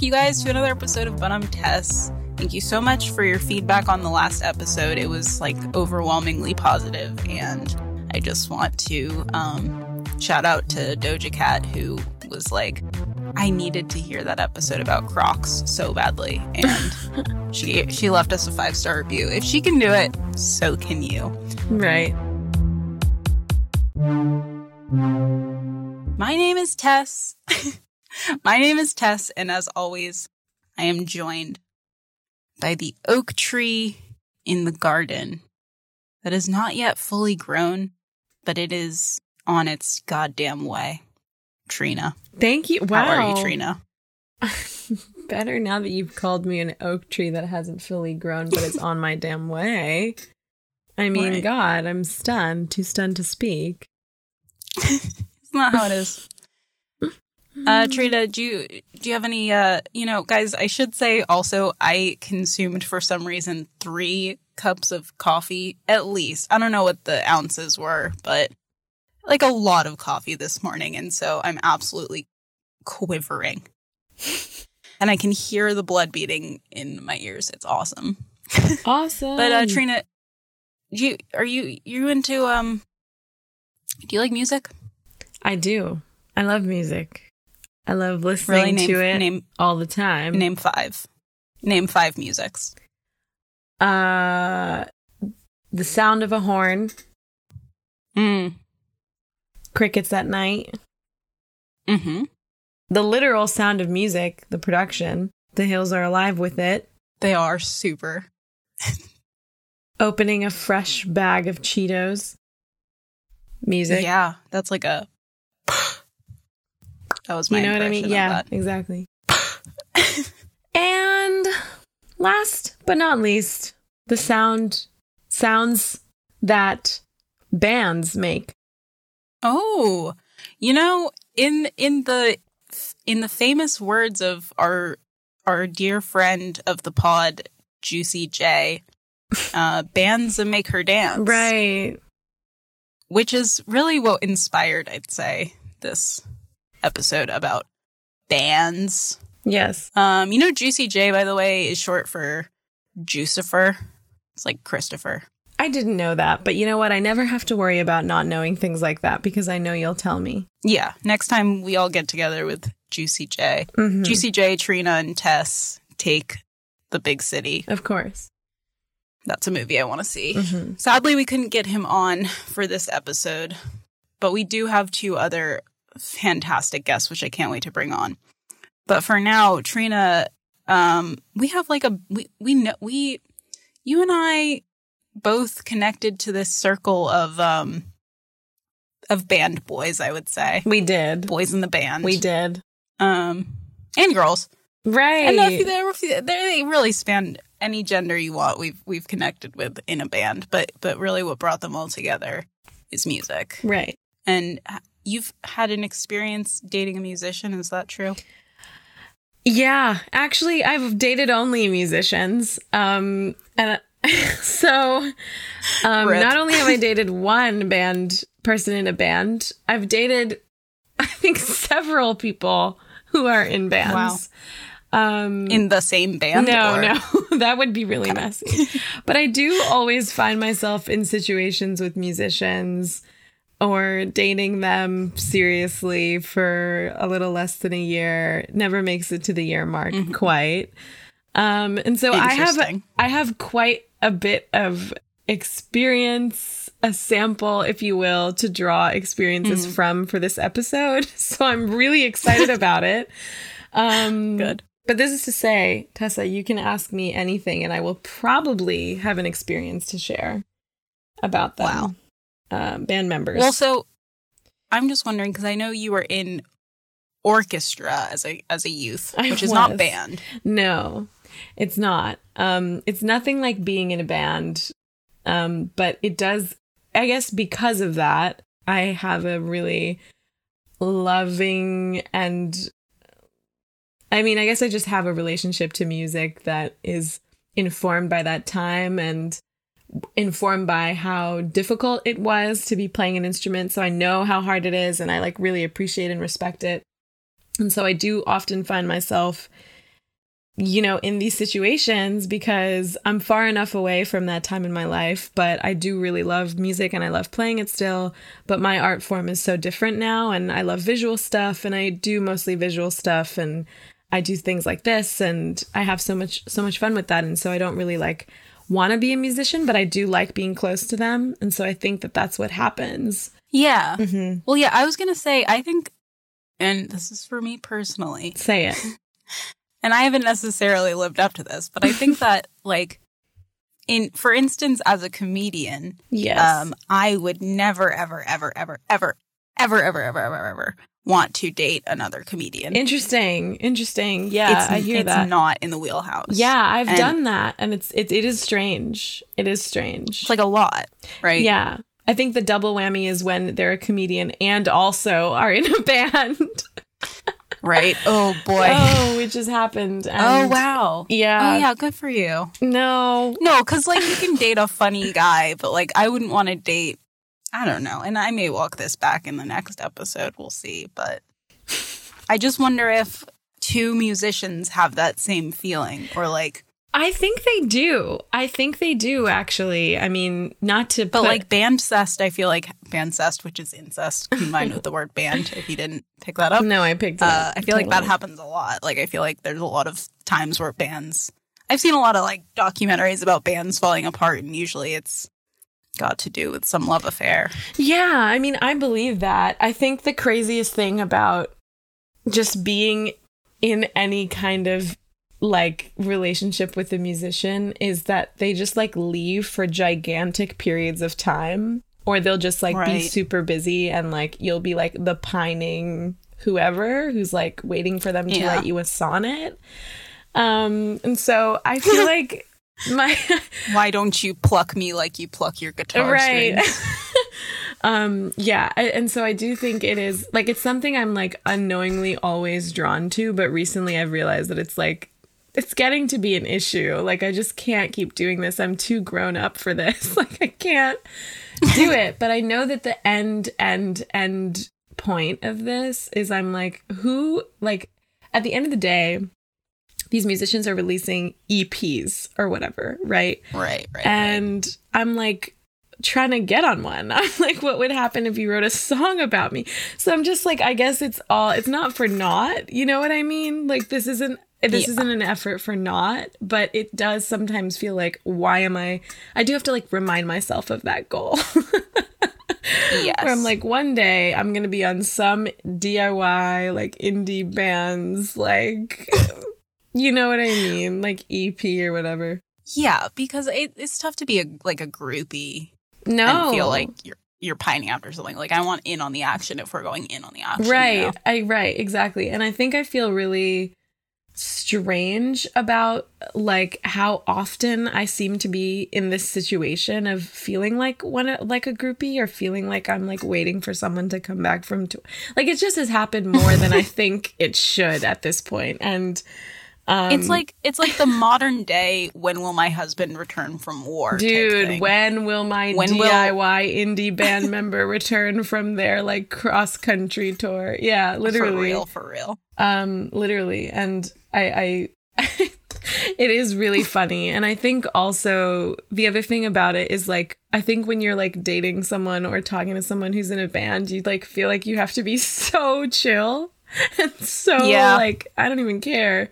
back, you guys, to another episode of Ba Dum Tess. Thank you so much for your feedback on the last episode. It was like overwhelmingly positive, and I just want to um, shout out to Doja Cat, who was like, I needed to hear that episode about Crocs so badly, and she she left us a five star review. If she can do it, so can you. Right. My name is Tess. My name is Tess, and as always, I am joined by the oak tree in the garden that is not yet fully grown, but it is on its goddamn way. Trina. Thank you. Wow. How are you, Trina? Better now that you've called me an oak tree that hasn't fully grown, but it's on my damn way. I mean, Right. God, I'm stunned, too stunned to speak. It's not how it is. Uh, Trina, do you do you have any? Uh, you know, guys, I should say also, I consumed for some reason three cups of coffee at least. I don't know what the ounces were, but like a lot of coffee this morning, and so I'm absolutely quivering, and I can hear the blood beating in my ears. It's awesome. Awesome. But uh, Trina, do you are you you into um? Do you like music? I do. I love music. I love listening Really, name to it name all the time. Name five. Name five musics. Uh, the sound of a horn, Mm. crickets at night, Mm-hmm. the literal sound of music, the production. The hills are alive with it. They are super. Opening a fresh bag of Cheetos. Music. Yeah, that's like a. That was my. you know what I mean? Yeah, exactly. and last but not least, the sound sounds that bands make. Oh, you know, in in the in the famous words of our our dear friend of the pod, Juicy J, uh, bands that make her dance, Right. Which is really what inspired, I'd say, this episode about bands. Yes. Um, you know, Juicy J, by the way, is short for Jucifer. It's like Christopher. I didn't know that, but you know what? I never have to worry about not knowing things like that because I know you'll tell me. Yeah, next time we all get together with Juicy J, Mhm. Juicy J, Trina, and Tess take the big city. Of course. That's a movie I want to see. Mhm. Sadly, we couldn't get him on for this episode, but we do have two other fantastic guest, which I can't wait to bring on. But for now, Trina, um, we have like a we we know we you and I both connected to this circle of um of band boys, I would say. We did. Boys in the band. We did. Um and girls. Right. And if they really span any gender you want. We've we've connected with in a band, but but really, what brought them all together is music. right. And you've had an experience dating a musician. Is that true? Yeah, actually, I've dated only musicians. Um, and so, um, not only have I dated one band person in a band, I've dated, I think, several people who are in bands. Um, In the same band? no, or- no, that would be really messy. But I do always find myself in situations with musicians or dating them seriously for a little less than a year. Never makes it to the year mark quite. Um, and so I have I have quite a bit of experience, a sample, if you will, to draw experiences from for this episode. So I'm really excited about it. Um, Good. but this is to say, Tessa, you can ask me anything, and I will probably have an experience to share about them. Wow. Um, band members. Well, so I'm just wondering because I know you were in orchestra as a as a youth, I which is not band. no, it's not. Um, it's nothing like being in a band, um, but it does. I guess because of that, I have a really loving and I mean, I guess I just have a relationship to music that is informed by that time and informed by how difficult it was to be playing an instrument. So I know how hard it is and I like really appreciate and respect it. And so I do often find myself you know, in these situations because I'm far enough away from that time in my life, but I do really love music and I love playing it still. But my art form is so different now, and I love visual stuff, and I do mostly visual stuff, and I do things like this, and I have so much so much fun with that, and so I don't really like want to be a musician, but I do like being close to them, and so I think that that's what happens. Yeah. Mm-hmm. Well, yeah, I was going to say, I think, and this is for me personally, Say it. and I haven't necessarily lived up to this, but I think that, like, in, for instance, as a comedian, Yes. um, I would never, ever, ever, ever, ever, ever, ever, ever, ever, ever want to date another comedian. interesting. Interesting. Yeah, it's, I hear it's that. not in the wheelhouse. yeah, I've And- done that, and it's it, it is strange. It is strange. It's like a lot, right? Yeah. I think the double whammy is when they're a comedian and also are in a band. Right. Oh, boy. oh, it just happened. oh, wow. Yeah. Oh, yeah. Good for you. No. No, because like you can date a funny guy, but like I wouldn't want to date. I don't know, and I may walk this back in the next episode. We'll see, but I just wonder if two musicians have that same feeling, or like, I think they do. I think they do actually. I mean, not to but put, like bandcest. I feel like bandcest, which is incest combined with the word band. If you didn't pick that up, No, I picked it. uh, up. I feel like that happens a lot. Like I feel like there's a lot of times where bands. I've seen a lot of like documentaries about bands falling apart, and usually it's got to do with some love affair. Yeah, I mean, I believe that. I think the craziest thing about just being in any kind of like relationship with a musician is that they just like leave for gigantic periods of time or they'll just like be super busy and like you'll be like the pining whoever who's like waiting for them to Yeah. write you a sonnet. Um and so I feel like my Why don't you pluck me like you pluck your guitar right. um yeah I, and so i do think it is like it's something i'm like unknowingly always drawn to but recently i've realized that it's like it's getting to be an issue. Like i just can't keep doing this. I'm too grown up for this. Like i can't do it. But i know that the end end end point of this is i'm like who like at the end of the day these musicians are releasing eps or whatever right Right, right. and I'm like trying to get on one. I'm like, what would happen if you wrote a song about me? So I'm just like, I guess it's all it's not for naught. You know what I mean? Like this isn't this Yeah. isn't an effort for naught, but it does sometimes feel like, why am I I do have to like remind myself of that goal. yes. Where I'm like, one day I'm gonna be on some DIY like indie bands, like you know what I mean? Like EP or whatever. yeah, because it, it's tough to be a like a groupie No. and feel like you're you're pining after something. Like I want in on the action if we're going in on the action. you right know? i right exactly and i think i feel really strange about like how often i seem to be in this situation of feeling like one like a groupie or feeling like i'm like waiting for someone to come back from to- like it just has happened more than i think it should at this point and um It's like it's like the modern day. When will my husband return from war? Dude, when will my When will- DIY indie band member return from their like cross country tour? Yeah, literally. for real, for real. um literally and i i it is really funny and i think also the other thing about it is like i think when you're like dating someone or talking to someone who's in a band you like feel like you have to be so chill and so Yeah. like i don't even care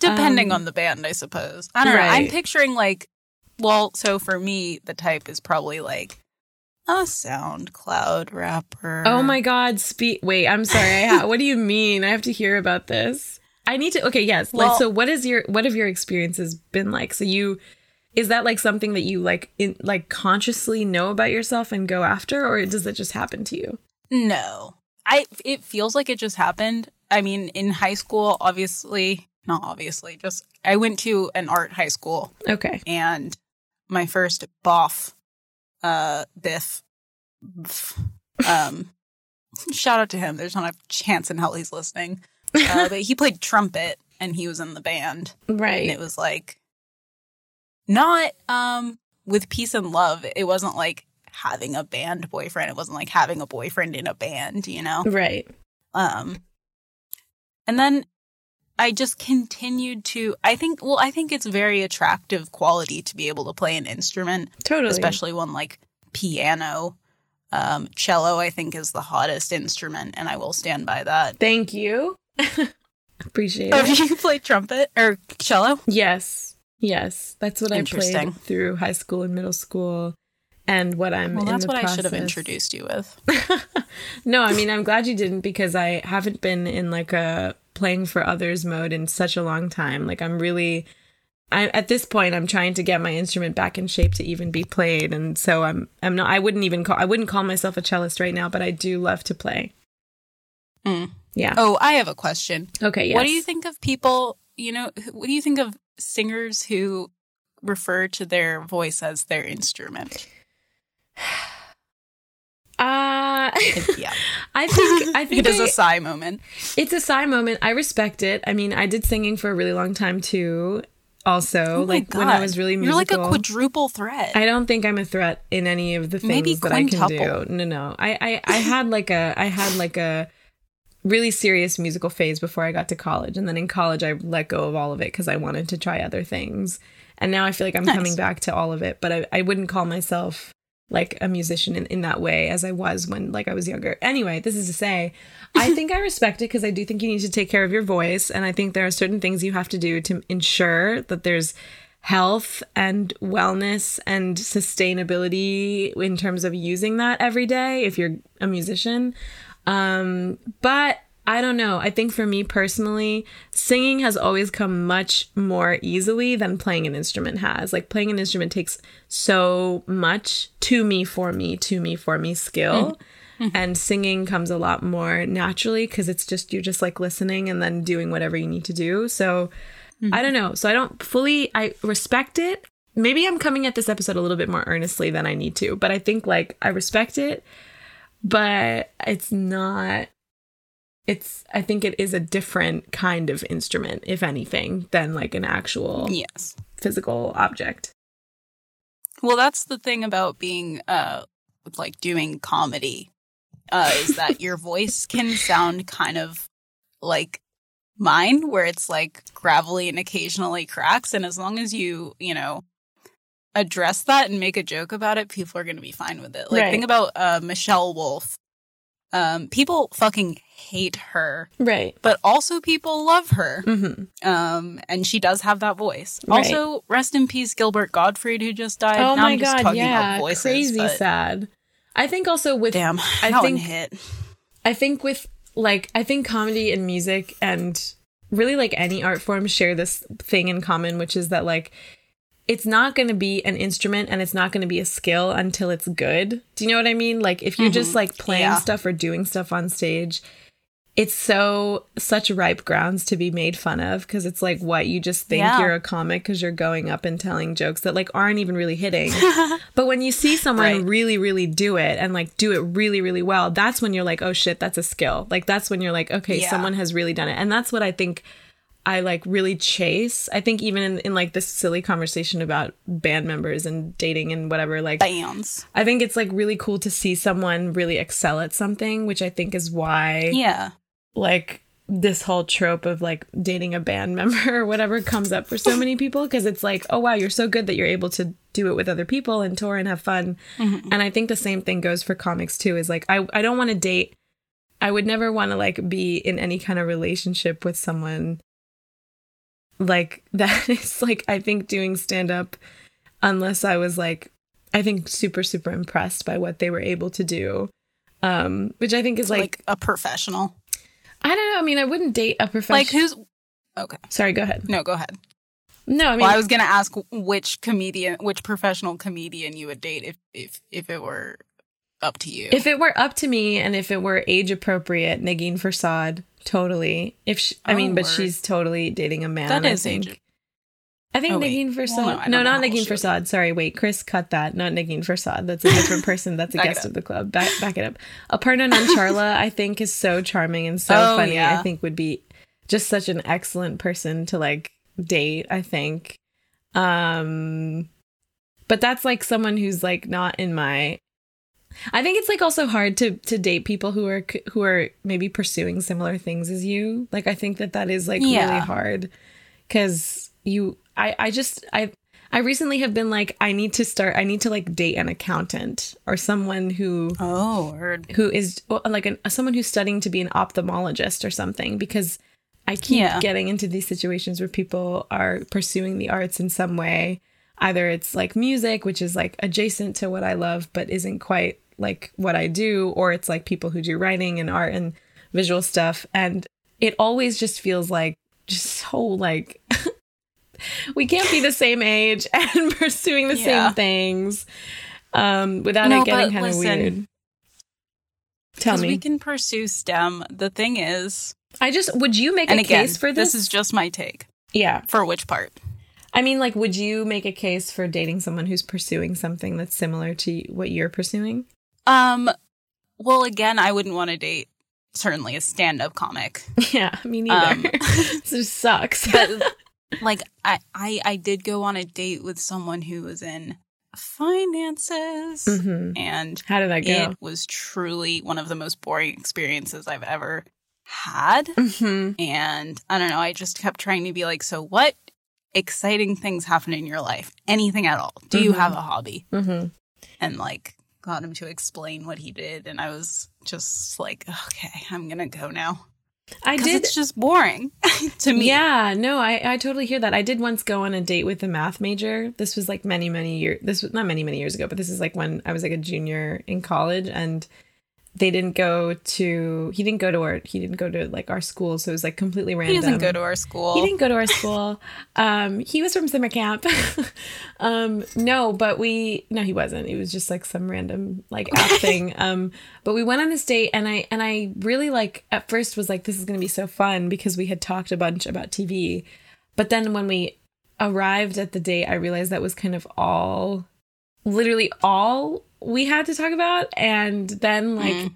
Depending Um, on the band, I suppose. I don't know. I'm picturing like, well, so for me, the type is probably like a SoundCloud rapper. oh my god speak wait i'm sorry I ha- what do you mean i have to hear about this i need to okay yes like so what is your what have your experiences been like so you is that like something that you like in like consciously know about yourself and go after or does it just happen to you No. I it feels like it just happened. I mean, in high school, obviously, not obviously, just I went to an art high school okay and my first boff uh Biff Biff, um shout out to him. There's not a chance in hell he's listening. Uh, but he played trumpet and he was in the band. And right it was like not um with peace and love. It wasn't like having a band boyfriend. It wasn't like having a boyfriend in a band, you know? right Um, and then I just continued to I think well I think it's very attractive quality to be able to play an instrument Totally. especially one like piano um cello I think is the hottest instrument and I will stand by that. Thank you. Appreciate Oh, it. do you play trumpet or cello? Yes. Yes. That's what I played through high school and middle school and what I'm Well, in that's the what I should have introduced you with. no, I mean I'm glad you didn't because I haven't been in like a playing for others mode in such a long time. Like I'm really I at this point I'm trying to get my instrument back in shape to even be played and so I'm I'm not I wouldn't even call I wouldn't call myself a cellist right now, but I do love to play. Mm. Yeah. Oh, I have a question. Okay, yes. What do you think of people, you know, what do you think of singers who refer to their voice as their instrument? Uh Yeah. I think I think it is I- a sigh moment. It's a sigh moment. I respect it. I mean, I did singing for a really long time too. Also, Oh like when I was really musical, You're like a quadruple threat. I don't think I'm a threat in any of the things Maybe that I can do. No, no. I, I I had like a I had like a really serious musical phase before I got to college, and then in college I let go of all of it because I wanted to try other things. And now I feel like I'm Nice. coming back to all of it, but I, I wouldn't call myself like a musician in, in that way as I was when like I was younger. Anyway, this is to say, I think I respect it because I do think you need to take care of your voice, and I think there are certain things you have to do to ensure that there's health and wellness and sustainability in terms of using that every day if you're a musician. Um, but I don't know. I think for me personally, singing has always come much more easily than playing an instrument has. Like playing an instrument takes so much to me, for me, to me, for me skill. Mm-hmm. Mm-hmm. And singing comes a lot more naturally because it's just, you're just like listening and then doing whatever you need to do. So mm-hmm. I don't know. So I don't fully, I respect it. Maybe I'm coming at this episode a little bit more earnestly than I need to, but I think like I respect it, but it's not it's i think it is a different kind of instrument if anything than like an actual yes. physical object Well, that's the thing about being uh like doing comedy uh is that your voice can sound kind of like mine where it's like gravelly and occasionally cracks and as long as you, you know, address that and make a joke about it, people are going to be fine with it. Like Right. think about uh Michelle Wolf. Um people fucking hate her, right but also people love her. mm-hmm. Um, and she does have that voice. Right. Also, rest in peace, Gilbert Gottfried, who just died. oh Now my I'm god yeah voices, crazy but sad i think also with Damn, I that think- hit. I think with like I think comedy and music and really like any art form share this thing in common, which is that like it's not going to be an instrument and it's not going to be a skill until it's good. Do you know what I mean? Like if you're just like playing Yeah. stuff or doing stuff on stage, it's so such ripe grounds to be made fun of because it's like what you just think Yeah. you're a comic because you're going up and telling jokes that like aren't even really hitting. But when you see someone Right. really, really do it and like do it really, really well, that's when you're like, oh shit, that's a skill. Like that's when you're like, okay, Yeah. someone has really done it. And that's what I think I like really chase. I think even in, in like this silly conversation about band members and dating and whatever, like Bands. I think it's like really cool to see someone really excel at something, which I think is why Yeah. Like this whole trope of like dating a band member or whatever comes up for so many people because it's like, oh wow, you're so good that you're able to do it with other people and tour and have fun. And I think the same thing goes for comics too. Is like I I don't want to date. I would never want to like be in any kind of relationship with someone like that is like I think doing stand up unless I was like I think super super impressed by what they were able to do. Um which I think is Like, like a professional. I don't know. I mean, I wouldn't date a professional. Like who's Okay. Sorry, go ahead. No, go ahead. No, I mean, well, I was gonna ask which comedian which professional comedian you would date if if if it were up to you. if it were up to me and if it were age appropriate, Negin Farsad, totally. If she, I Oh, mean, but oh, word. she's totally dating a man. That I think. age- I think Oh. Negin Farsad. Well, no, no, not Negin. Farsad. Sorry, wait, Chris, cut that. Not Negin Farsad. That's a different person. That's a guest of the club. Back, back it up. Aparna Nancherla, I think, is so charming and so Oh, funny. yeah. I think would be just such an excellent person to like date. I think. Um, but that's like someone who's like not in my I think it's like also hard to to date people who are who are maybe pursuing similar things as you. Like I think that that is like Yeah. really hard cuz you I I just I I recently have been like I need to start I need to like date an accountant or someone who Oh, word. who is well, like an, someone who's studying to be an ophthalmologist or something because I keep Yeah. getting into these situations where people are pursuing the arts in some way. Either it's like music, which is like adjacent to what I love but isn't quite like what I do, or it's like people who do writing and art and visual stuff. And it always just feels like just so like we can't be the same age and pursuing the Yeah. same things um without No, it getting kind of weird. Tell me. we can pursue STEM. The thing is, I just would you make and a again, case for this? this is just my take. yeah. For which part? I mean, like, would you make a case for dating someone who's pursuing something that's similar to what you're pursuing? Um, well, again, I wouldn't want to date certainly a stand-up comic, Yeah, me neither. Um, this sucks. but like I, I, I did go on a date with someone who was in finances, Mhm. and How did that go? it was truly one of the most boring experiences I've ever had. hmm And I don't know, I just kept trying to be like, so what exciting things happen in your life? Anything at all? Do you Mhm. have a hobby? hmm And like got him to explain what he did. And I was just like, okay, I'm going to go now. I did. it's just boring to me. Yeah, no, I, I totally hear that. I did once go on a date with a math major. This was like many, many years. This was not many, many years ago, but this is like when I was like a junior in college, and they didn't go to. He didn't go to our. He didn't go to like our school, so it was like completely random. He doesn't go to our school. He didn't go to our school. Um, he was from summer camp. um, no, but we no, he wasn't. It was just like some random like app thing. Um, but we went on this date, and I and I really like at first was like this is gonna be so fun because we had talked a bunch about TV, but then when we arrived at the date, I realized that was kind of all, literally all we had to talk about, and then like Mm.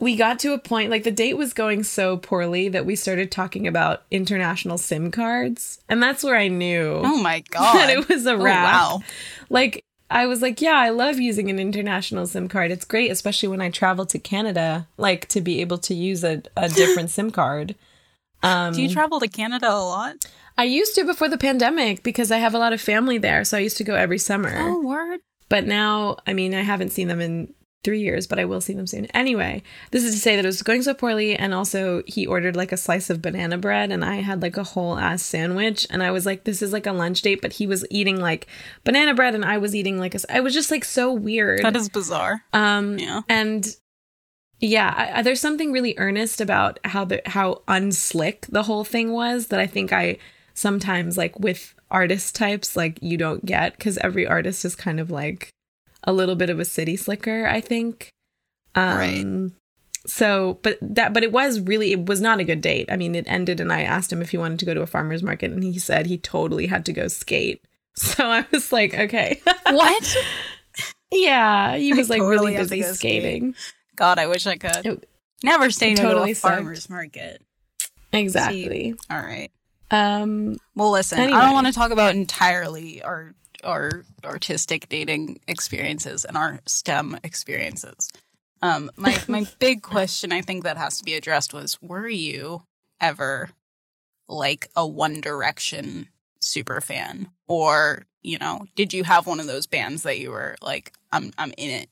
we got to a point like the date was going so poorly that we started talking about international SIM cards, and that's where I knew Oh my God. that it was a Oh, wrap. wow. Like I was like, yeah, I love using an international SIM card. It's great, especially when I travel to Canada, like to be able to use a, a different SIM card. Um, Do you travel to Canada a lot? I used to before the pandemic because I have a lot of family there, so I used to go every summer. Oh, word. But now, I mean, I haven't seen them in three years, but I will see them soon. Anyway, this is to say that it was going so poorly, and also he ordered like a slice of banana bread, and I had like a whole ass sandwich, and I was like, this is like a lunch date, but he was eating like banana bread, and I was eating like a. s- I was just like so weird. That is bizarre. Um, Yeah. and yeah, I, I- there's something really earnest about how the how unslick the whole thing was that I think I sometimes like with artist types like you don't get because every artist is kind of like a little bit of a city slicker. I think. Um, Right. So, but that, but it was really, it was not a good date. I mean, it ended, and I asked him if he wanted to go to a farmer's market, and he said he totally had to go skate. So I was like, okay. What? Yeah, he was like totally really busy go skate. skating. God, I wish I could. It- Never stay no to totally a sucked. farmer's market. Exactly. All right. Um Well, listen, I don't want to talk about entirely our our artistic dating experiences and our STEM experiences. Um, my my big question I think that has to be addressed was: Were you ever like a One Direction super fan, or you know, did you have one of those bands that you were like, I'm I'm in it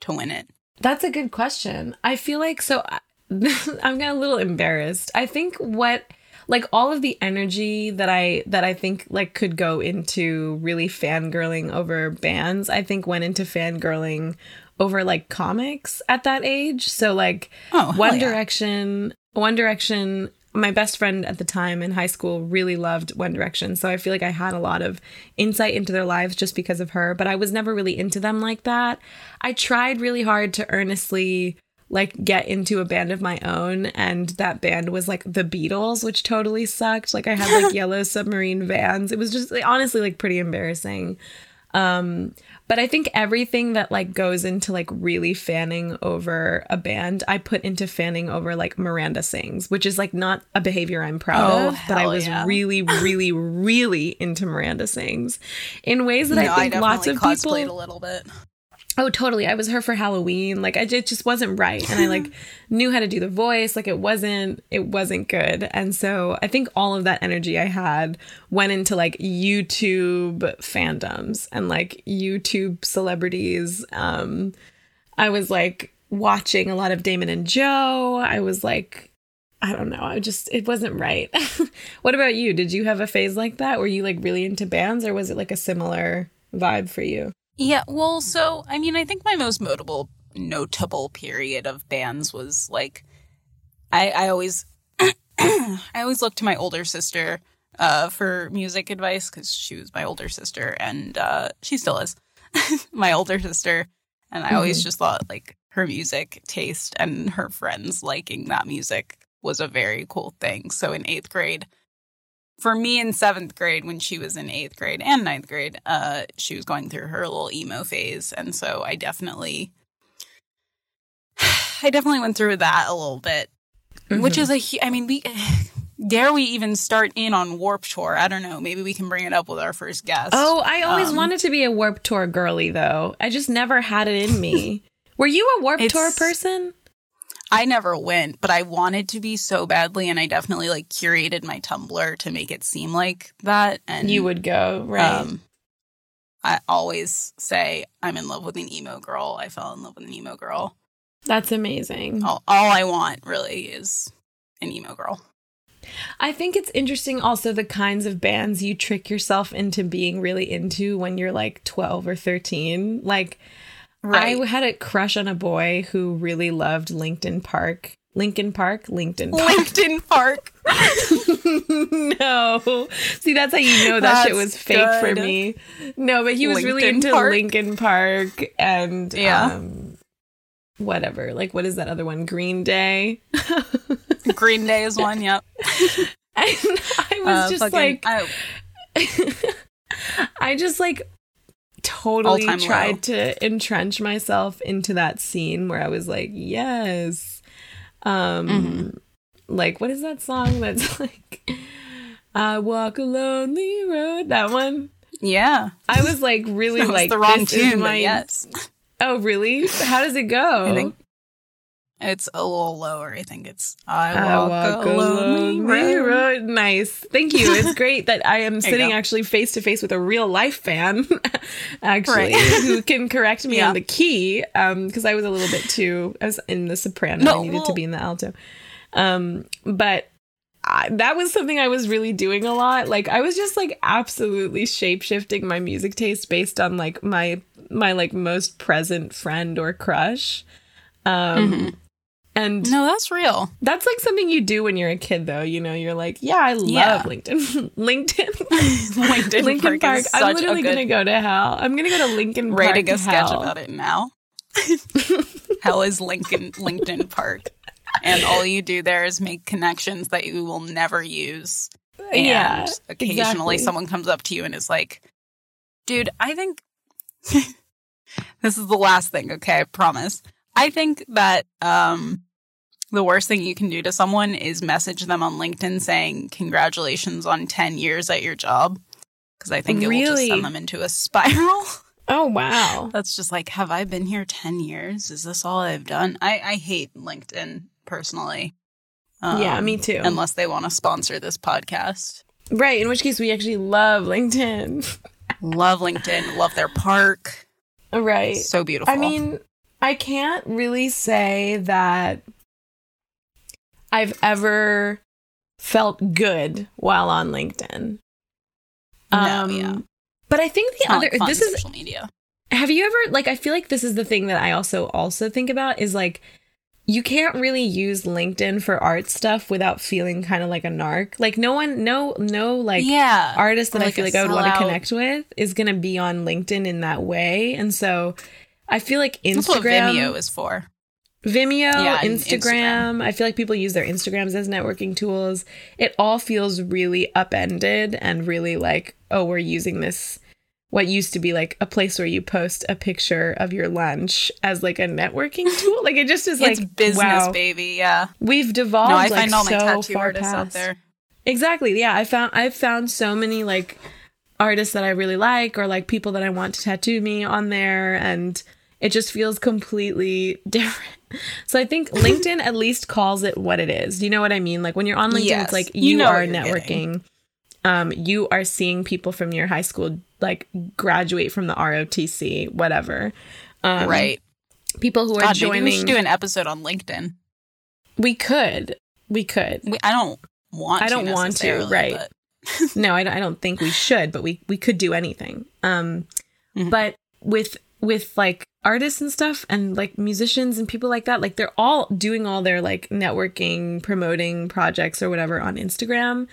to win it? that's a good question. I feel like so I- I'm getting a little embarrassed. I think what like all of the energy that I that I think like could go into really fangirling over bands, I think went into fangirling over like comics at that age. So like Oh, One yeah. Direction, One Direction. My best friend at the time in high school really loved One Direction, so I feel like I had a lot of insight into their lives just because of her. But I was never really into them like that. I tried really hard to earnestly like get into a band of my own, and that band was like the Beatles, which totally sucked. Like I had like yellow submarine vans. It was just like, honestly like pretty embarrassing. Um, but I think everything that like goes into like really fanning over a band, I put into fanning over like Miranda sings, which is like not a behavior I'm proud Oh, of, but I was yeah. really, really, really into Miranda sings in ways that No, I think lots of people a little bit. Oh, totally. I was her for Halloween. Like I it just wasn't right. And I like knew how to do the voice. Like it wasn't it wasn't good. And so I think all of that energy I had went into like YouTube fandoms and like YouTube celebrities. Um I was like watching a lot of Damon and Jo. I was like I don't know. I just it wasn't right. what about you? Did you have a phase like that? Were you like really into bands or was it like a similar vibe for you? Yeah, well, so I mean, I think my most notable notable period of bands was like I I always I always looked to my older sister uh, for music advice because she was my older sister and uh, she still is my older sister, and I always mm-hmm. just thought like her music taste and her friends liking that music was a very cool thing. So in eighth grade, for me in seventh grade when she was in eighth grade and ninth grade uh, she was going through her little emo phase. And so i definitely i definitely went through that a little bit mm-hmm. which is a i mean we dare we even start in on warp tour? I don't know. Maybe we can bring it up with our first guest. Oh i always um, wanted to be a warp tour girly though. I just never had it in me. Were you a warp tour person I never went, but I wanted to be so badly, and I definitely like curated my Tumblr to make it seem like that. And you would go right. Um, I always say I'm in love with an emo girl. I fell in love with an emo girl. That's amazing. All, all I want really is an emo girl. I think it's interesting also the kinds of bands you trick yourself into being really into when you're like 12 or 13. Like Right. I had a crush on a boy who really loved Linkin Park. Linkin Park? LinkedIn Park. LinkedIn Park. no. See, that's how you know that that's shit was fake good. for me. No, but he was really into Park. Linkin Park and yeah. Um, whatever. Like, what is that other one? Green Day. Green Day is one, yep. and I was uh, just fucking, like, I, I just like totally tried low. to entrench myself into that scene where I was like, yes. Um mm-hmm. like what is that song that's like I walk a lonely road? That one? Yeah. I was like really like the wrong tune, my... yes. Oh really? How does it go? It's a little lower. I think it's I I walk a lonely road. road. Nice. Thank you. It's great that I am sitting actually face to face with a real life fan, actually, who can correct me yeah. on the key. Um, because I was a little bit too. I was in the soprano. No, I needed well, to be in the alto. Um, but I, that was something I was really doing a lot. Like I was just like absolutely shape shifting my music taste based on like my my like most present friend or crush. Um, mm-hmm. And no, that's real. That's like something you do when you're a kid, though. You know, you're like, yeah, I love yeah. LinkedIn. LinkedIn. LinkedIn Lincoln Park. Park. I'm literally gonna go to hell. I'm gonna go to Lincoln Park. Writing a sketch about it now. hell is Lincoln LinkedIn Park, and all you do there is make connections that you will never use. And yeah, occasionally exactly. someone comes up to you and is like, "Dude, I think." this is the last thing, okay? I promise. I think that um, the worst thing you can do to someone is message them on LinkedIn saying, Congratulations on 10 years at your job. Because I think really? it will just send them into a spiral. Oh, wow. That's just like, Have I been here 10 years? Is this all I've done? I, I hate LinkedIn personally. Um, yeah, me too. Unless they want to sponsor this podcast. Right. In which case, we actually love LinkedIn. love LinkedIn. Love their park. Right. So beautiful. I mean, I can't really say that I've ever felt good while on LinkedIn. No, um, yeah. But I think the other this is social media. Have you ever like I feel like this is the thing that I also also think about is like you can't really use LinkedIn for art stuff without feeling kind of like a narc. Like no one, no, no, like yeah, artist that like I feel like I would want to connect with is gonna be on LinkedIn in that way. And so I feel like Instagram. That's what Vimeo is for. Vimeo, yeah, Instagram, Instagram. I feel like people use their Instagrams as networking tools. It all feels really upended and really like, oh, we're using this what used to be like a place where you post a picture of your lunch as like a networking tool. Like it just is like it's business, wow. baby. Yeah, we've devolved. No, I like, find all my so tattoo artists past. out there. Exactly. Yeah, I found I've found so many like artists that I really like or like people that I want to tattoo me on there and It just feels completely different. So I think LinkedIn at least calls it what it is. Do you know what I mean? Like when you're on LinkedIn, Yes, it's like you you, know are networking. Um, you are seeing people from your high school like graduate from the ROTC, whatever. Um, right. People who are God, joining. we should do an episode on LinkedIn. we could. We could. We, I don't want. I don't to want to, right. no, I don't, I don't think we should, but we we could do anything. Um, Mhm. but with with like artists and stuff and like musicians and people like that, like they're all doing all their like networking, promoting projects or whatever on Instagram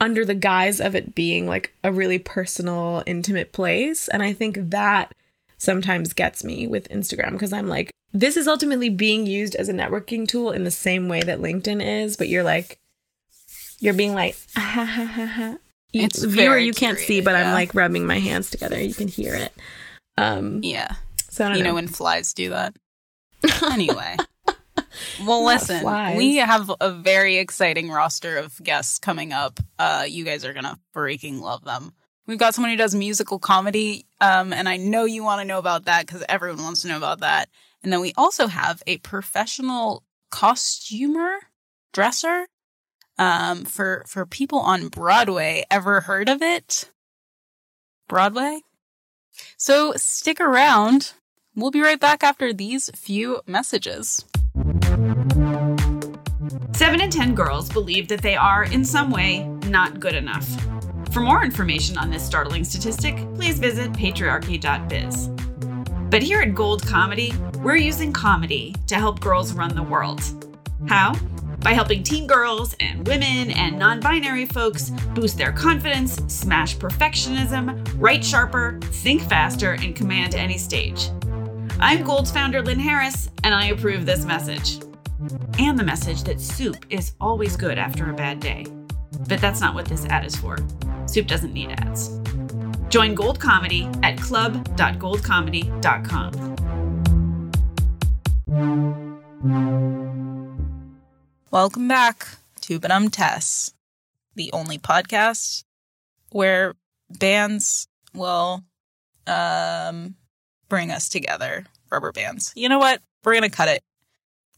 under the guise of it being like a really personal, intimate place. And I think that sometimes gets me with Instagram because I'm like, this is ultimately being used as a networking tool in the same way that LinkedIn is, but you're like, you're being like, ah, ha, ha, ha, ha. You, It's viewer, you can't see, but I'm like rubbing my hands together. You can hear it. Um, yeah, so you know know. when flies do that. Anyway. Well, listen, we have a very exciting roster of guests coming up. Uh, you guys are gonna freaking love them. We've got someone who does musical comedy, um, and I know you want to know about that because everyone wants to know about that. And then we also have a professional costumer, dresser, um, for for people on Broadway. Ever heard of it? Broadway. So stick around. We'll be right back after these few messages. Seven in 10 girls believe that they are, in some way, not good enough. For more information on this startling statistic, please visit patriarchy.biz. But here at Gold Comedy, we're using comedy to help girls run the world. How? By helping teen girls and women and non binary folks boost their confidence, smash perfectionism, write sharper, think faster, and command any stage. I'm Gold's founder, Lynn Harris, and I approve this message and the message that soup is always good after a bad day. But that's not what this ad is for. Soup doesn't need ads. Join Gold Comedy at club.goldcomedy.com. Welcome back to Ba Dum Tess, the only podcast where bands will um bring us together. Rubber bands. You know what? We're gonna cut it.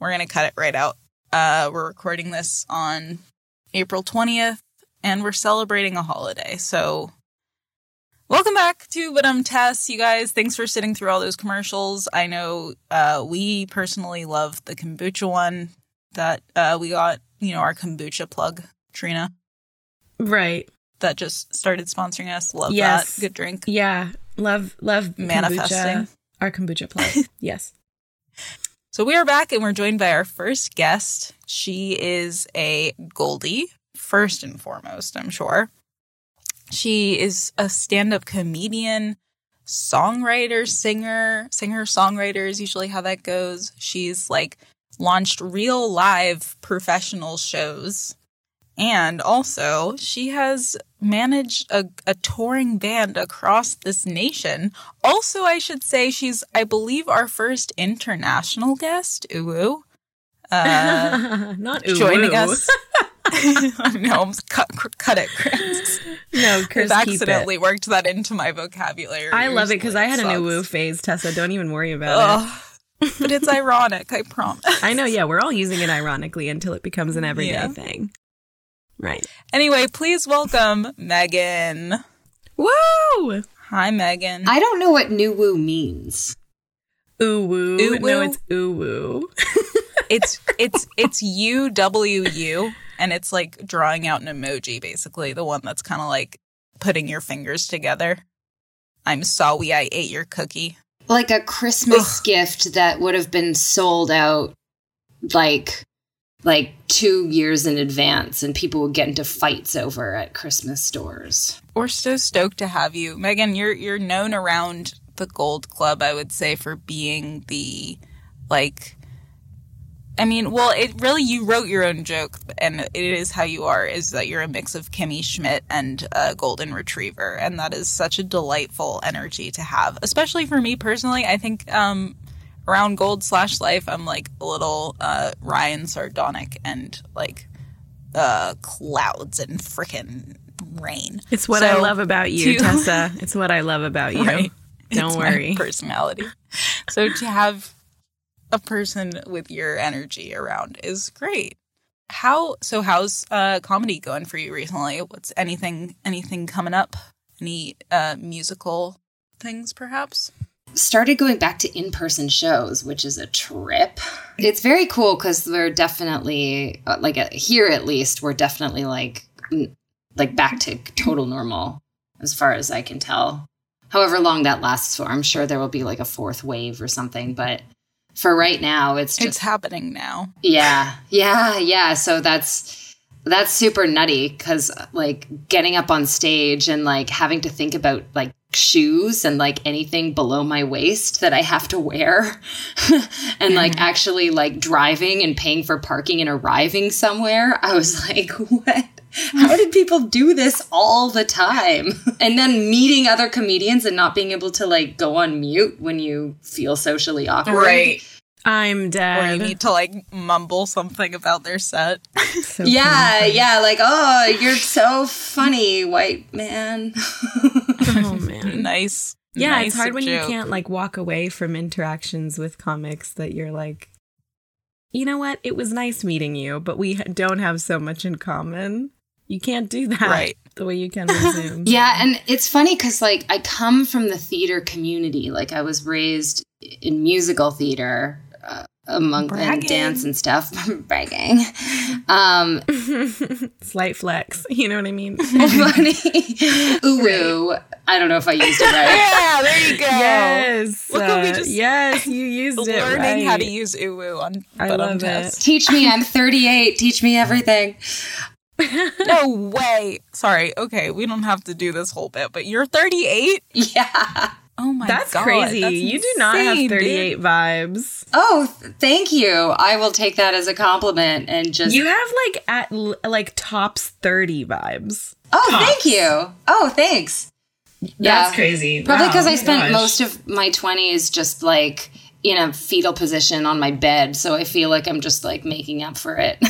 We're gonna cut it right out. Uh we're recording this on April 20th and we're celebrating a holiday. So welcome back to Ba Dum Tess, you guys. Thanks for sitting through all those commercials. I know uh we personally love the kombucha one that uh, we got, you know, our kombucha plug, Trina, right. That just started sponsoring us. Love Yes. that. Good drink. Yeah. Love, love Manifesting. Kombucha, our kombucha plug. yes. So we are back and we're joined by our first guest. She is a Goldie, first and foremost, I'm sure. She is a stand up comedian, songwriter, singer, singer, songwriter is usually how that goes. She's like launched real live professional shows. And also, she has managed a, a touring band across this nation. Also, I should say she's, I believe, our first international guest, Uwu. Uh, Not ooh, joining us. no, I'm cut, cut it, Chris. No, Chris, I've accidentally it. worked that into my vocabulary. I love it because I had an ooh woo phase, Tessa. Don't even worry about Ugh. but it's ironic, I promise. I know. Yeah, we're all using it ironically until it becomes an everyday Yeah. thing. Right. Anyway, please welcome Megan. Woo! Hi, Megan. I don't know what new woo means. Ooh woo. Ooh No, it's ooh woo. it's it's it's U W U, and it's like drawing out an emoji, basically the one that's kind of like putting your fingers together. I'm sorry I ate your cookie. Like a Christmas gift that would have been sold out like like 2 years in advance and people would get into fights over at Christmas stores. We're so stoked to have you, Megan. You're you're known around the Gold Club, I would say, for being the like. I mean, well, it really you wrote your own joke, and it is how you are. Is that you're a mix of Kimmy Schmidt and a golden retriever, and that is such a delightful energy to have, especially for me personally. I think um, around Gold slash Life, I'm like a little uh, Ryan sardonic and like uh, clouds and frickin' rain. It's what I love about you, to- Tessa. It's what I love about you. Right. Don't It's my worry. personality. so to have a person with your energy around is great. How so how's uh comedy going for you recently? What's anything anything coming up? Any uh musical things perhaps? Started going back to in-person shows which is a trip. It's very cool because we're definitely uh, like here at least we're definitely like like back to total normal as far as i can tell. However long that lasts for i'm sure there will be like a fourth wave or something but for right now it's just it's happening now. Yeah yeah yeah so that's that's super nutty because like getting up on stage and like having to think about like shoes and like anything below my waist that I have to wear and like mm-hmm. actually like driving and paying for parking and arriving somewhere. I was like, what? How did people do this all the time? And then meeting other comedians and not being able to like go on mute when you feel socially awkward. Right. I'm dead. Or dead. you need to like mumble something about their set. So Yeah, funny. yeah, like, oh, you're so funny, white man. Oh man. Nice. Yeah, nice it's hard when you can't like walk away from interactions with comics that you're like, you know what? It was nice meeting you, but we don't have so much in common. You can't do that Right. the way you can on Zoom. Yeah, and it's funny because like I come from the theater community. Like I was raised in musical theater uh, among and dance and stuff. Bragging. Um, Slight flex. You know what I mean? funny. Ooh, I don't know if I used it right. Yeah, there you go. yes. Look what we uh, just- yes, you used it. Learning how to use uwu on I but on love it. Teach me. I'm 38. Teach me everything. No way. Sorry. Okay, we don't have to do this whole bit, but you're 38. Yeah. Oh my god. That's god, crazy. that's you do not have insane, dude. 38 vibes. Oh, thank you. I will take that as a compliment and just. You have like at l- like tops 30 vibes. oh, Tops. thank you. Oh, thanks. That's Yeah. crazy. Probably because Oh I spent gosh. most of my 20s just like in a fetal position on my bed. So I feel like I'm just like making up for it.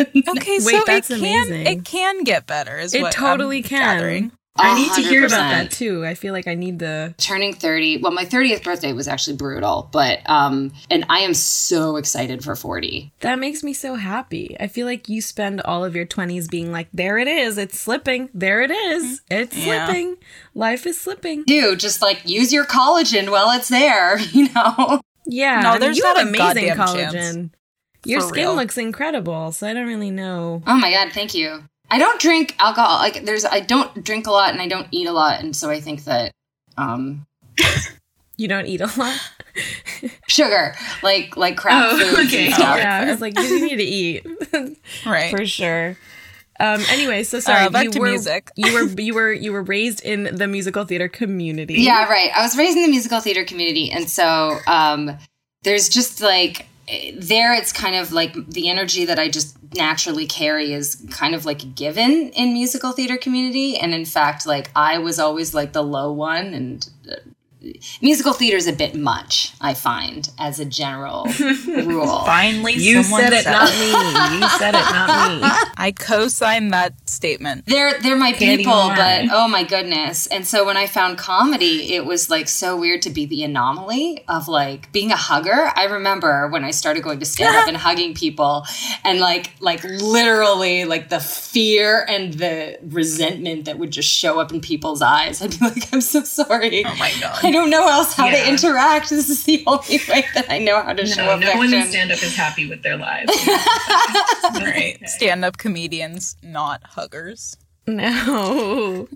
Okay, Wait, so that's it can amazing. it can get better. Is It what totally I'm can. gathering. I need to hear about that too. I feel like I need the. Turning 30. Well, my 30th birthday was actually brutal, but, um, and I am so excited for 40. That makes me so happy. I feel like you spend all of your 20s being like, there it is. It's slipping. There it is. It's Yeah. slipping. Life is slipping. Dude, just like use your collagen while it's there, you know? Yeah. No, I mean, there's you not have a amazing collagen. chance. Your For skin real. looks incredible. So I don't really know. Oh my God, thank you. I don't drink alcohol. Like, there's, I don't drink a lot and I don't eat a lot. And so I think that, um, You don't eat a lot. sugar, like, like crap Oh, foods okay. and stuff. yeah, I was like, you need to eat Right. for sure. Um. Anyway, so sorry. Uh, back you to were, music. you were you were you were raised in the musical theater community. Yeah, right. I was raised in the musical theater community, and so um, there's just like there. It's kind of like the energy that I just naturally carry is kind of like given in musical theater community, and in fact, like I was always like the low one, and uh, musical theater is a bit much. I find as a general rule. Finally, You someone said it, not me. You said it, not me. I co-sign that statement. They're they're my Can't people, but oh my goodness! And so when I found comedy, it was like so weird to be the anomaly of like being a hugger. I remember when I started going to stand up and hugging people, and like like literally like the fear and the resentment that would just show up in people's eyes. I'd be like, I'm so sorry. Oh my god. I don't know else how to interact. This is the only way that I know how to show No, no one in stand up is happy with their lives. Right. Stand-up comedians, not huggers. No.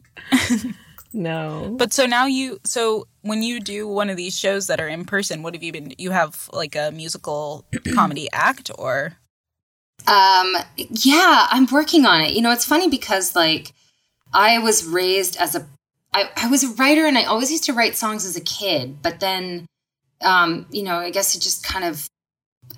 no. But so now you so when you do one of these shows that are in person, what have you been you have like a musical comedy act or Um, yeah, I'm working on it. You know, it's funny because like I was raised as a I, I was a writer and I always used to write songs as a kid, but then um, you know, I guess you just kind of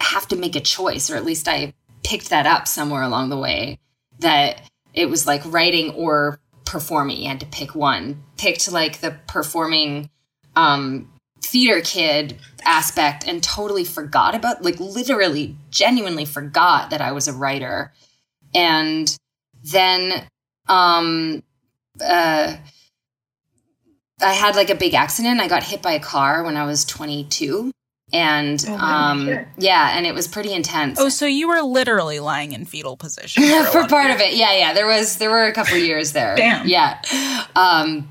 have to make a choice, or at least I picked that up somewhere along the way that it was like writing or performing. You had to pick one. Picked like the performing um theater kid aspect and totally forgot about like literally genuinely forgot that I was a writer. And then um uh I had like a big accident. I got hit by a car when I was 22. And Oh, um, shit. yeah, and it was pretty intense. Oh, so you were literally lying in fetal position for, for part of it yeah yeah there was there were a couple years there Damn. yeah um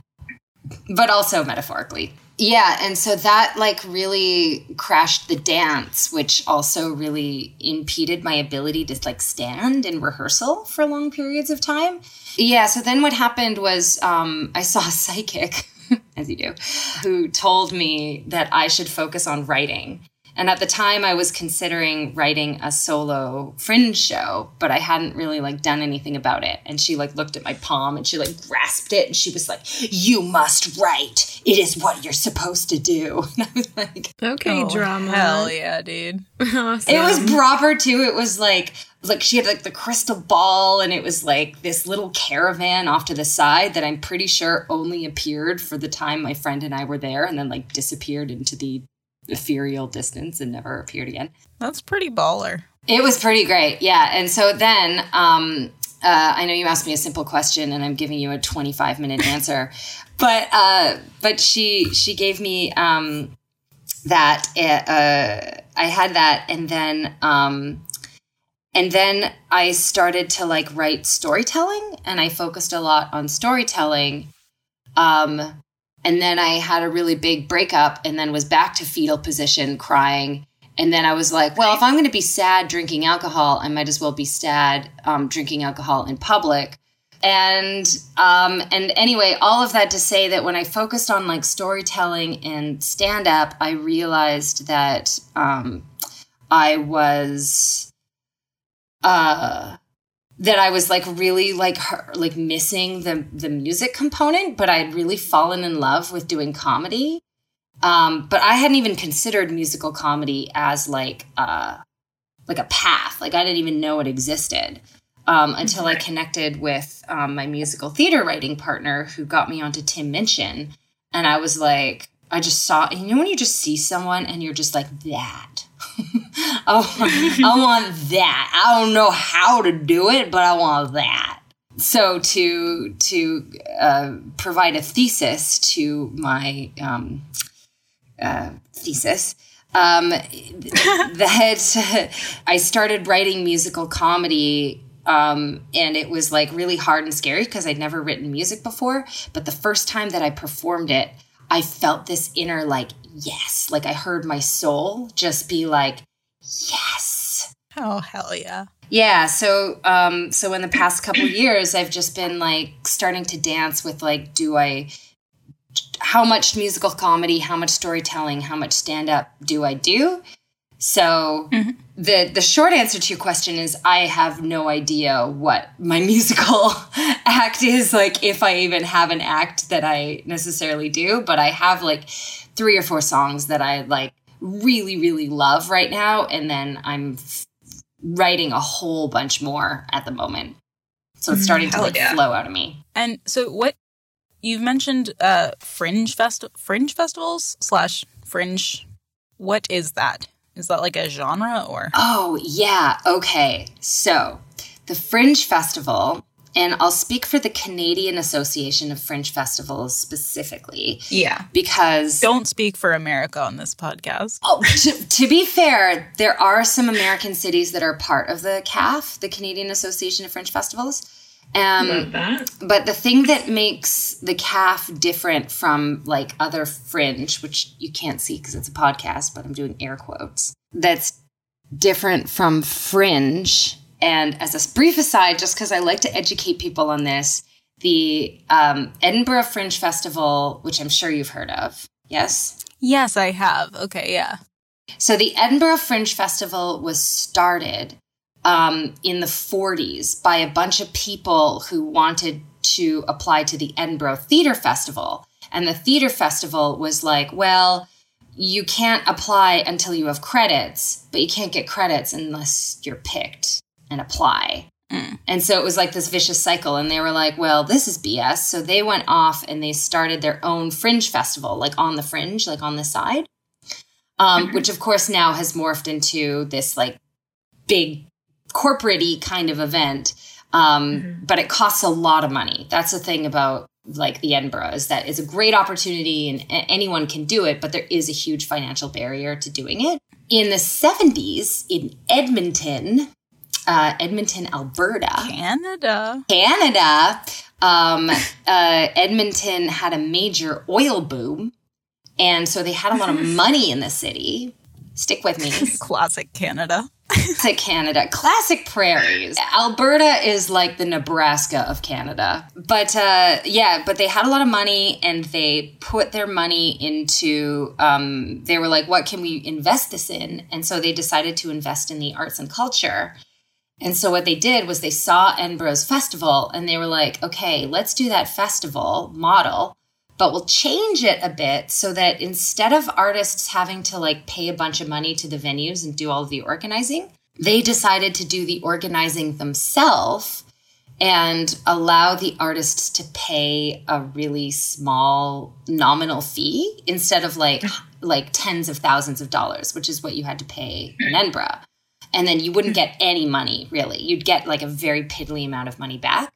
but also metaphorically yeah and so that like really crashed the dance which also really impeded my ability to like stand in rehearsal for long periods of time yeah so then what happened was um i saw a psychic as you do who told me that i should focus on writing and at the time I was considering writing a solo fringe show, but I hadn't really like done anything about it. And she like looked at my palm and she like grasped it and she was like, "You must write. It is what you're supposed to do." And I was like, Okay, Oh, drama. Hell yeah, dude. Awesome. it was proper too. It was like like she had like the crystal ball and it was like this little caravan off to the side that I'm pretty sure only appeared for the time my friend and I were there and then like disappeared into the ethereal distance and never appeared again. That's pretty baller. It was pretty great, yeah. And so then, um, uh, I know you asked me a simple question, and I'm giving you a 25 minute answer, but uh, but she she gave me um, that uh, I had that, and then um, and then I started to like write storytelling, and I focused a lot on storytelling. Um, and then I had a really big breakup, and then was back to fetal position, crying. And then I was like, well, if I'm going to be sad drinking alcohol, I might as well be sad um, drinking alcohol in public. And um, and anyway, all of that to say that when I focused on like storytelling and stand up, I realized that um, I was uh, that I was like really like her, like missing the the music component, but I had really fallen in love with doing comedy. Um, but I hadn't even considered musical comedy as like uh, like a path. Like I didn't even know it existed um, until I connected with um, my musical theater writing partner, who got me onto Tim Minchin, and I was like, I just saw. You know when you just see someone and you're just like that. I, want, I want that. I don't know how to do it, but I want that. So to to uh, provide a thesis to my um, uh, thesis um, that I started writing musical comedy. Um, and it was like really hard and scary because I'd never written music before. But the first time that I performed it, I felt this inner like, yes, like I heard my soul just be like, yes. Oh, hell yeah. Yeah, so um so in the past couple years I've just been like starting to dance with like do I how much musical comedy, how much storytelling, how much stand up do I do? So the the short answer to your question is I have no idea what my musical act is like if I even have an act that I necessarily do, but I have like three or four songs that I like really really love right now and then I'm f- writing a whole bunch more at the moment. So it's starting to like yeah. flow out of me. And so what you've mentioned uh fringe fest fringe festivals slash fringe what is that? Is that like a genre or Oh, yeah. Okay. So, the Fringe Festival, and I'll speak for the Canadian Association of Fringe Festivals specifically, Yeah. because Don't speak for America on this podcast. Oh, to, to be fair, there are some American cities that are part of the CAF, the Canadian Association of Fringe Festivals. Um, but the thing that makes the CAF different from like other fringe, which you can't see because it's a podcast, but I'm doing air quotes, that's different from fringe. And as a brief aside, just because I like to educate people on this, the um, Edinburgh Fringe Festival, which I'm sure you've heard of, yes? Yes, I have. Okay, yeah. So the Edinburgh Fringe Festival was started um, in the 40s by a bunch of people who wanted to apply to the Edinburgh Theatre Festival. And the theater festival was like, well, you can't apply until you have credits, but you can't get credits unless you're picked and apply. And so it was like this vicious cycle. And they were like, well, this is BS. So they went off and they started their own fringe festival, like on the fringe, like on the side um, which of course now has morphed into this like big corporate kind of event. Um, But it costs a lot of money. That's the thing about like the Edinburgh is that it's a great opportunity and anyone can do it, but there is a huge financial barrier to doing it. In the 70s in Edmonton, uh, Edmonton, Alberta, Canada. Canada, um, uh, Edmonton had a major oil boom. And so they had a lot of money in the city. Stick with me. Classic Canada. Classic Canada. Classic prairies. Alberta is like the Nebraska of Canada. But uh, yeah, but they had a lot of money and they put their money into, um, they were like, what can we invest this in? And so they decided to invest in the arts and culture. And so what they did was they saw Edinburgh's festival and they were like, okay, let's do that festival model, but we'll change it a bit so that instead of artists having to like pay a bunch of money to the venues and do all of the organizing, they decided to do the organizing themselves and allow the artists to pay a really small nominal fee instead of like like tens of thousands of dollars, which is what you had to pay in Edinburgh and then you wouldn't get any money really. You'd get like a very piddly amount of money back.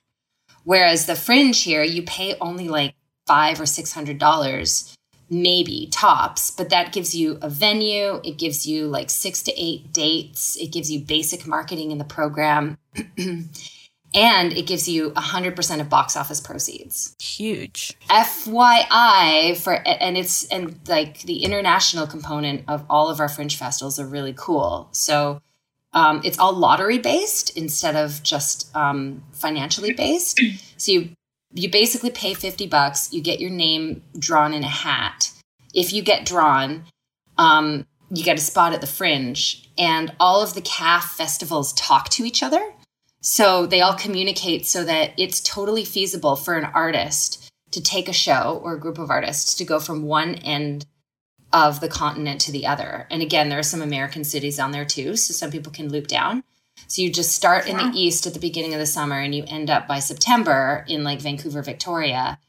Whereas the fringe here, you pay only like five or six hundred dollars, maybe tops, but that gives you a venue. It gives you like six to eight dates. It gives you basic marketing in the program. and it gives you 100% of box office proceeds. Huge. FYI for and it's and like the international component of all of our fringe festivals are really cool. So um, it's all lottery based instead of just um, financially based. So you you basically pay fifty bucks. You get your name drawn in a hat. If you get drawn, um, you get a spot at the fringe, and all of the CAF festivals talk to each other. So they all communicate so that it's totally feasible for an artist to take a show or a group of artists to go from one end of the continent to the other. And again, there are some American cities on there too, so some people can loop down. So you just start in the east at the beginning of the summer and you end up by September in like Vancouver, Victoria.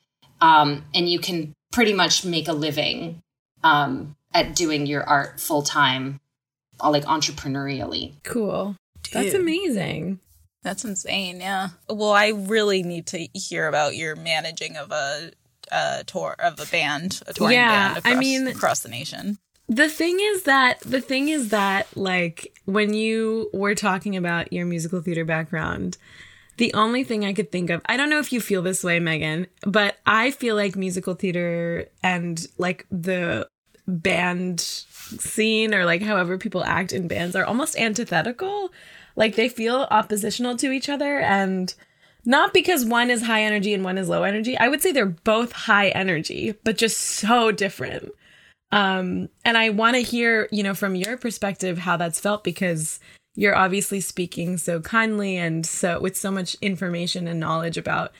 Um, and you can pretty much make a living um, at doing your art full time, like entrepreneurially. Cool. That's amazing. That's insane. Yeah. Well, I really need to hear about your managing of a, a tour of a band, a touring Yeah, band I mean- across the nation. The thing is that the thing is that like when you were talking about your musical theater background, the only thing I could think of, I don't know if you feel this way, Megan, but I feel like musical theater and like the band scene or like however people act in bands are almost antithetical. Like they feel oppositional to each other and not because one is high energy and one is low energy. I would say they're both high energy, but just so different. Um, and I want to hear, you know, from your perspective how that's felt because you're obviously speaking so kindly and so with so much information and knowledge about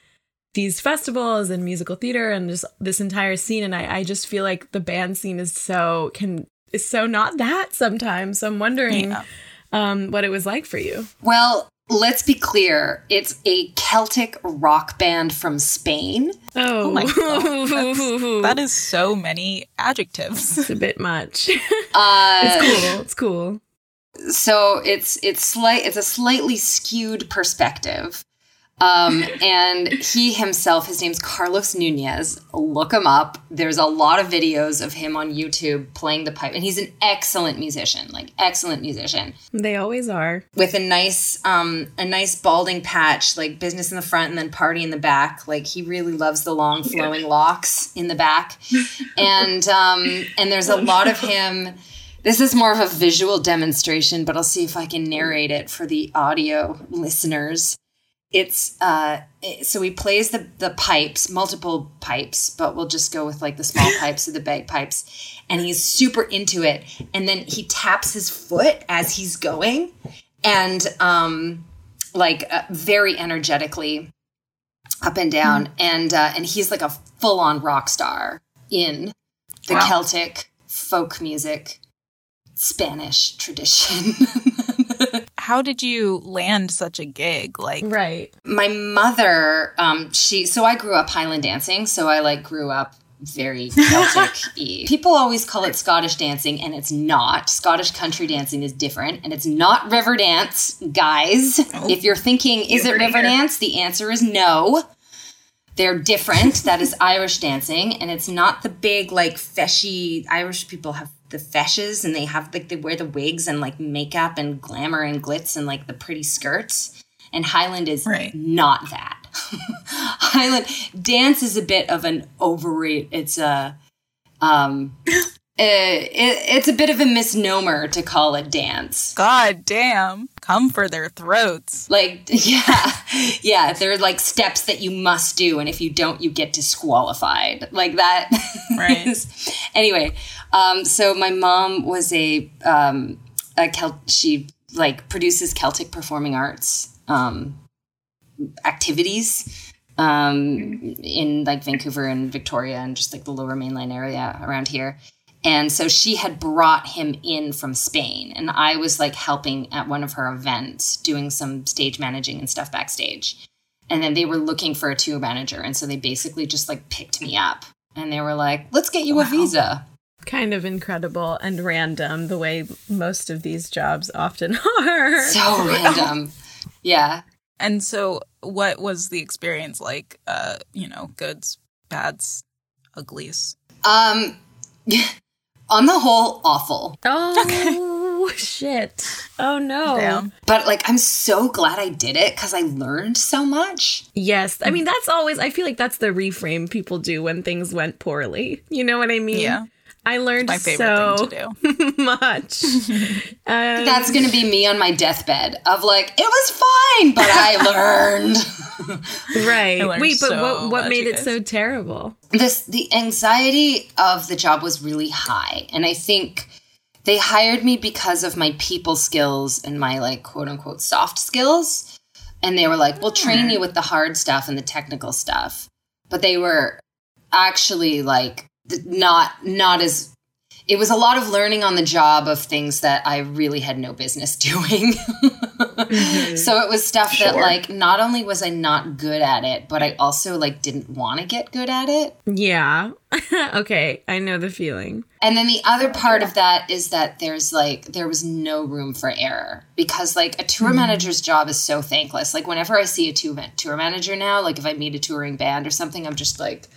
these festivals and musical theater and just this entire scene. And I, I just feel like the band scene is so can is so not that sometimes. So I'm wondering Yeah. um what it was like for you. Well, let's be clear it's a Celtic rock band from Spain. Oh, Oh my god, that's, so many adjectives. it's a bit much. Uh, it's cool. It's cool. so it's it's slight it's a slightly skewed perspective um, and he himself his name's carlos nunez. Look him up. There's a lot of videos of him on youtube playing the pipe and he's an excellent musician like excellent musician. They always are. with a nice um a nice balding patch like business in the front and then party in the back. Like he really loves the long flowing locks in the back. And um and there's a lot of him. This is more of a visual demonstration but i'll see if i can narrate it for the audio listeners it's uh it- so he plays the the pipes multiple pipes but we'll just go with like the small pipes or the bagpipes and he's super into it. And then he taps his foot as he's going and um like uh, very energetically up and down. And uh, and he's like a full-on rock star in the Wow. celtic folk music spanish tradition How did you land such a gig? Like, Right. my mother um she so i grew up highland dancing so i like grew up very celtic people always call it scottish dancing and it's not. Scottish country dancing is different and it's not river dance guys. If you're thinking is it river dance? The answer is no. They're different. that is Irish dancing, and it's not the big like feshy Irish people have the feshes and they have like they wear the wigs and like makeup and glamour and glitz and like the pretty skirts. And Highland is Right. not that. Highland dance is a bit of an overrate. It's a um, eh, it, it's a bit of a misnomer to call it dance. God damn. Come for their throats. Like, yeah, yeah, there are like steps that you must do, and if you don't, you get disqualified. Like that. Right. is- anyway, um, so my mom was a um, a Celt. She like produces Celtic performing arts um, activities um, in like Vancouver and Victoria and just like the Lower Mainland area around here. And so she had brought him in from Spain, and I was like helping at one of her events, doing some stage managing and stuff backstage. And then they were looking for a tour manager, and so they basically just like picked me up, and they were like, "Let's get you a visa." Kind of incredible and random the way most of these jobs often are. So random, yeah. And so what was the experience like? Uh, you know, goods, bads, uglies. Um, on the whole, awful. Oh shit. Oh no. Damn. But like, I'm so glad I did it because I learned so much. Yes. I mean that's always I feel like that's the reframe people do when things went poorly. You know what I mean? Yeah. I learned My favorite so thing to do. much. Um, That's gonna be me on my deathbed of like, it was fine, but I learned. right. I learned Wait, but so what what much, made it guys. so terrible? this the anxiety of the job was really high and i think they hired me because of my people skills and my like quote unquote soft skills and they were like we'll train you with the hard stuff and the technical stuff but they were actually like th- not not as it was a lot of learning on the job of things that I really had no business doing. Mm-hmm. So it was stuff that like not only was I not good at it, but I also like didn't want to get good at it. Yeah. okay, I know the feeling. And then the other part of that is that there's like there was no room for error because like a tour mm-hmm. manager's job is so thankless. Like whenever I see a tour tour manager now, like if I meet a touring band or something, I'm just like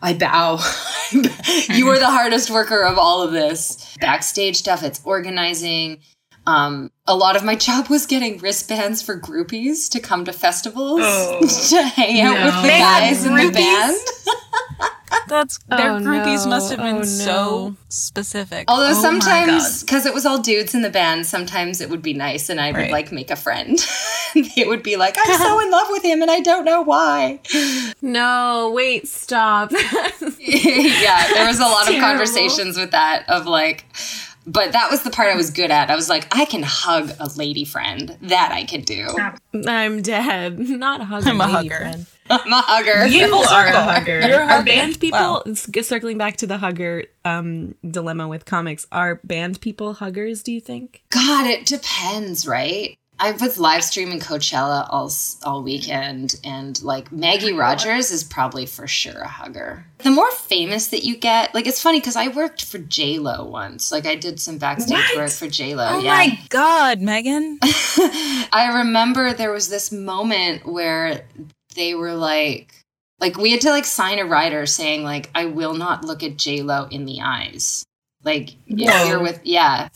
I bow. you are the hardest worker of all of this. Backstage stuff, it's organizing. Um, a lot of my job was getting wristbands for groupies to come to festivals to hang out with the guys in the band. That's oh, their Oh, groupies no. must have been Oh, so specific. Although Oh sometimes, because it was all dudes in the band, sometimes it would be nice and I would like make a friend. it would be like, I'm so in love with him and I don't know why. No, wait, stop. yeah, there was a lot of Terrible. conversations with that of like, but that was the part I was good at. I was like, I can hug a lady friend. That I could do. I'm dead. Not a hugger. I'm a lady hugger. friend. I'm a hugger. You are a hugger. You're a Are hugger. band people Wow. circling back to the hugger um, dilemma with comics? Are band people huggers? Do you think? God, it depends, right? I was live streaming Coachella all all weekend, and like Maggie Rogers is probably for sure a hugger. The more famous that you get, like it's funny because I worked for J Lo once. Like I did some backstage work for J Lo. Oh yeah, my god, Megan. I remember there was this moment where they were like, like we had to like sign a rider saying like, I will not look at J Lo in the eyes. Like if Whoa. you're with, yeah.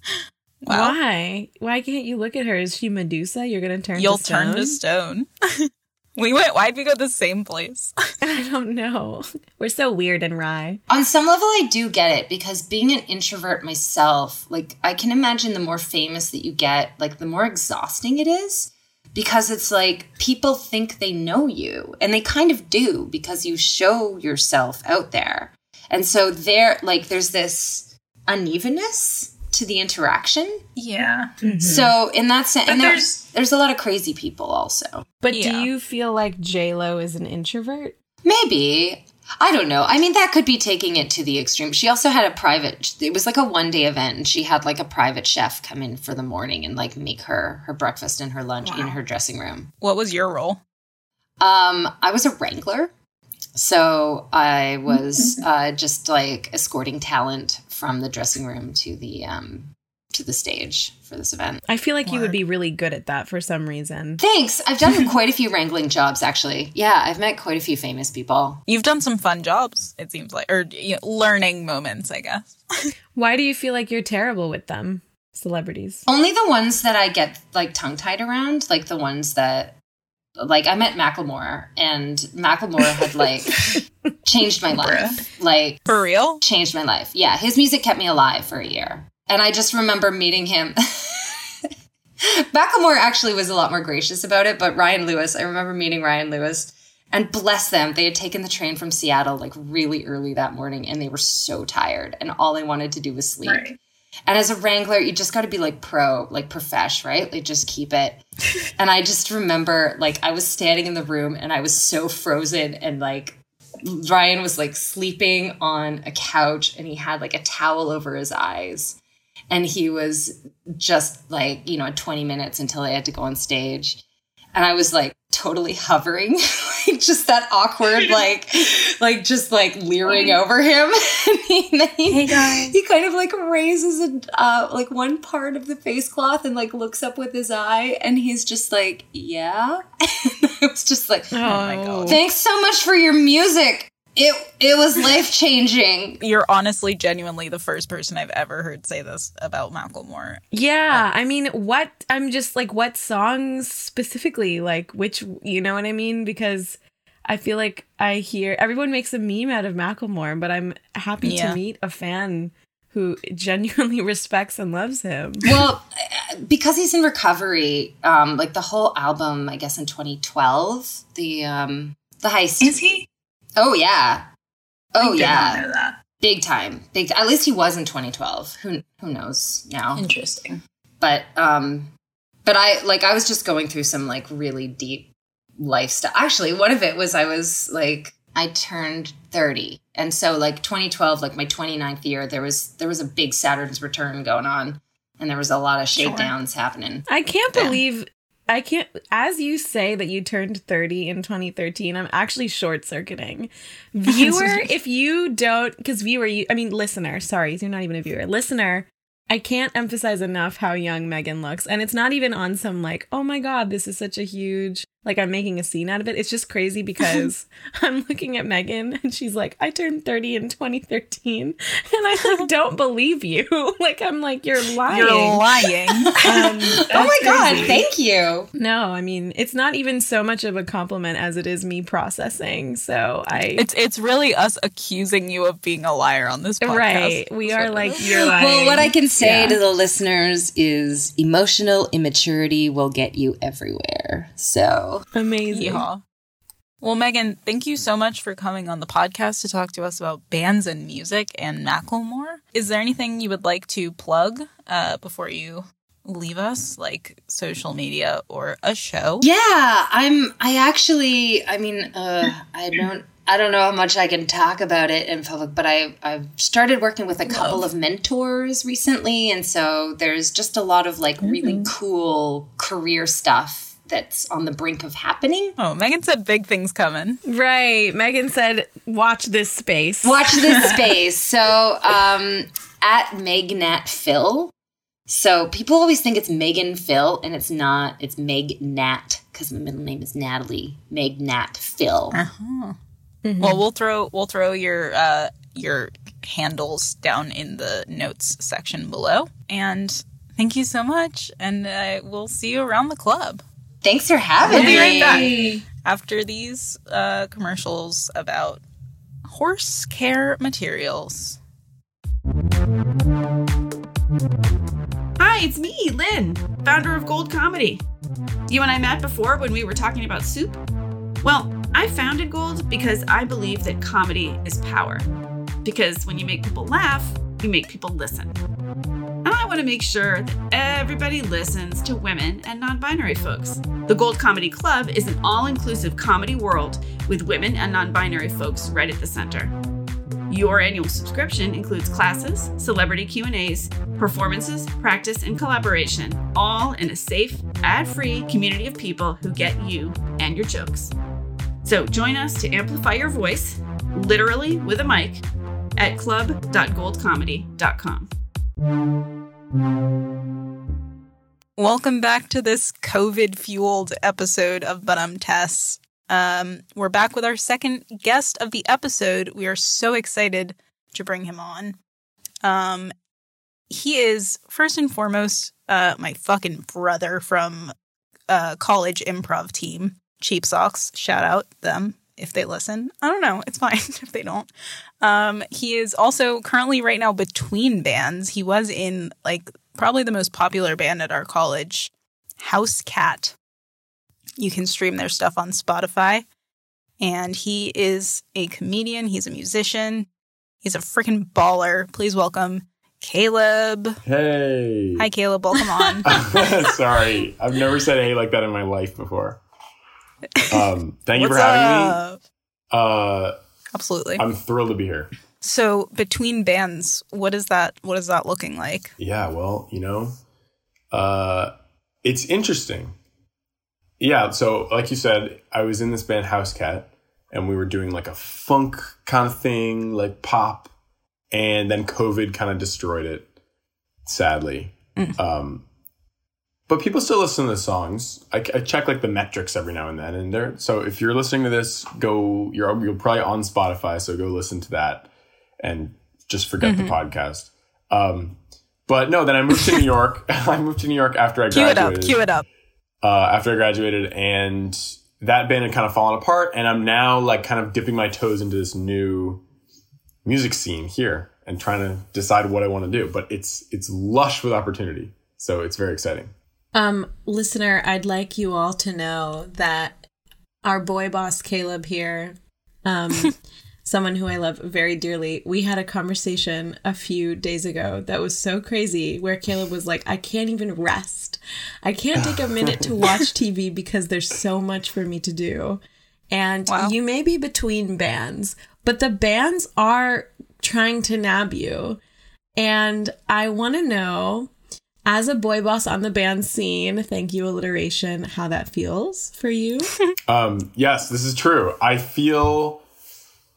Wow. Why? Why can't you look at her? Is she Medusa? You're gonna turn. You'll to turn to stone? stone. we went why'd we go the same place? I don't know. We're so weird and wry. On some level, I do get it because being an introvert myself, like I can imagine the more famous that you get, like the more exhausting it is because it's like people think they know you and they kind of do because you show yourself out there. And so there like there's this unevenness to the interaction. Yeah. So in that sense, and there's there's a lot of crazy people also. But Yeah. do you feel like J Lo is an introvert? Maybe. I don't know. I mean, that could be taking it to the extreme. She also had a private, it was like a one day event, and she had like a private chef come in for the morning and like make her her breakfast and her lunch in her dressing room. What was your role? Um, I was a wrangler. So I was uh, just like escorting talent from the dressing room to the um, to the stage for this event. I feel like you would be really good at that for some reason. Thanks. I've done quite a few wrangling jobs actually. Yeah, I've met quite a few famous people. You've done some fun jobs, it seems like, or you know, learning moments, I guess. Why do you feel like you're terrible with them, celebrities? Only the ones that I get like tongue tied around, like the ones that like I met Macklemore and Macklemore had like changed my life. Like For real? changed my life. Yeah, his music kept me alive for a year. And I just remember meeting him. Macklemore actually was a lot more gracious about it, but Ryan Lewis, I remember meeting Ryan Lewis and bless them, they had taken the train from Seattle like really early that morning and they were so tired and all they wanted to do was sleep. Right. And as a wrangler, you just got to be like pro, like profesh, right? Like just keep it. and I just remember like I was standing in the room and I was so frozen and like Ryan was like sleeping on a couch and he had like a towel over his eyes. And he was just like, you know, 20 minutes until I had to go on stage. And I was like totally hovering, like just that awkward, like, like just like leering over him. and he, Hey, guys. he kind of like raises a, uh, like one part of the face cloth and like looks up with his eye. And he's just like, yeah. And I was just like, Oh, my God. Thanks so much for your music. It it was life changing. You're honestly, genuinely the first person I've ever heard say this about Macklemore. Yeah, I mean, what I'm just like, what songs specifically? Like, which, you know what I mean? Because I feel like I hear everyone makes a meme out of Macklemore, but I'm happy Yeah. to meet a fan who genuinely respects and loves him. Well, because he's in recovery, um, like the whole album, I guess in 2012, the um, the heist. Is he? Oh yeah, oh I yeah, know that. big time, big. At least he was in 2012. Who who knows now? Interesting. but um but i like i was just going through some like really deep life stuff actually one of it was i was like i turned 30 and so like 2012 like my 29th year there was there was a big saturn's return going on and there was a lot of Sure. happening I can't Yeah. believe I can't as you say that you turned 30 in 2013, I'm actually short circuiting. Viewer, if you don't cuz viewer you I mean listener, sorry, you're not even a viewer. Listener, I can't emphasize enough how young Megan looks. And it's not even on some like, oh my god, this is such a huge like I'm making a scene out of it. It's just crazy because I'm looking at Megan and she's like, I turned 30 in 2013. And I like don't believe you. like I'm like, you're lying. You're lying. Um, oh my that's god crazy. thank you No, I mean it's not even so much of a compliment as it is me processing. So I it's it's really us accusing you of being a liar on this podcast. right, we That's are like you're lying. well what i can say Yeah. to the listeners is emotional immaturity will get you everywhere so amazing. Yeehaw. Well, Megan, thank you so much for coming on the podcast to talk to us about bands and music and Macklemore. Is there anything you would like to plug uh, before you leave us, like social media or a show? Yeah, I'm. I actually. I mean, uh, I don't. I don't know how much I can talk about it in public, but I I've started working with a couple of mentors recently, and so there's just a lot of like really cool career stuff that's on the brink of happening. Oh, Megan said big things coming. Right. Megan said, "Watch this space." Watch this space. So, um, at Megnat Phil. So people always think it's Megan Phil, and it's not. It's Meg Nat because my middle name is Natalie. Meg Nat Phil. Uh-huh. Well, we'll throw we'll throw your uh, your handles down in the notes section below. And thank you so much. And uh, we'll see you around the club Thanks for having We'll be me. right back. after these uh, commercials about horse care materials. Hi, it's me, Lynn, founder of Gold Comedy. You and I met before when we were talking about soup. Well, I founded Gold because I believe that comedy is power. Because when you make people laugh, you make people listen. I want to make sure that everybody listens to women and non binary folks. The Gold Comedy Club is an all inclusive comedy world with women and non binary folks right at the center. Your annual subscription includes classes, celebrity Q&As, performances, practice, and collaboration, all in a safe, ad-free community of people who get you and your jokes. So join us to amplify your voice, literally with a mic, at club.goldcomedy.com. Welcome back to this COVID fueled episode of Ba Dum Tess. Um, we're back with our second guest of the episode. We are so excited to bring him on. Um, he is first and foremost uh, my fucking brother from uh, college improv team, Cheap Socks. Shout out them if they listen. I don't know. It's fine if they don't. Um, he is also currently right now between bands. He was in like probably the most popular band at our college, House Cat. You can stream their stuff on Spotify. And he is a comedian, he's a musician, he's a freaking baller. Please welcome Caleb. Hey. Hi, Caleb. Welcome on. Sorry. I've never said hey like that in my life before. Um, thank you for having up? me. Uh, Absolutely. I'm thrilled to be here. so between bands, what is that what is that looking like? Yeah, well, you know, uh, it's interesting. Yeah, so like you said, I was in this band House Cat, and we were doing like a funk kind of thing, like pop, and then COVID kind of destroyed it, sadly. Um, but people still listen to the songs. I, I check like the metrics every now and then, and there. So if you're listening to this, go. You're you're probably on Spotify, so go listen to that, and just forget the podcast. Um, but no, then I moved to New York. I moved to New York after I graduated. Cue it up, cue it up. uh, after I graduated, and that band had kind of fallen apart. And I'm now like kind of dipping my toes into this new music scene here and trying to decide what I want to do. But it's it's lush with opportunity, so it's very exciting. Um, listener, I'd like you all to know that our boy boss Caleb here, um, someone who I love very dearly, we had a conversation a few days ago that was so crazy where Caleb was like, I can't even rest. I can't take a minute to watch TV because there's so much for me to do. And Wow. you may be between bands, but the bands are trying to nab you. And I want to know as a boy boss on the band scene, thank you, alliteration, how that feels for you. Um, yes, this is true. I feel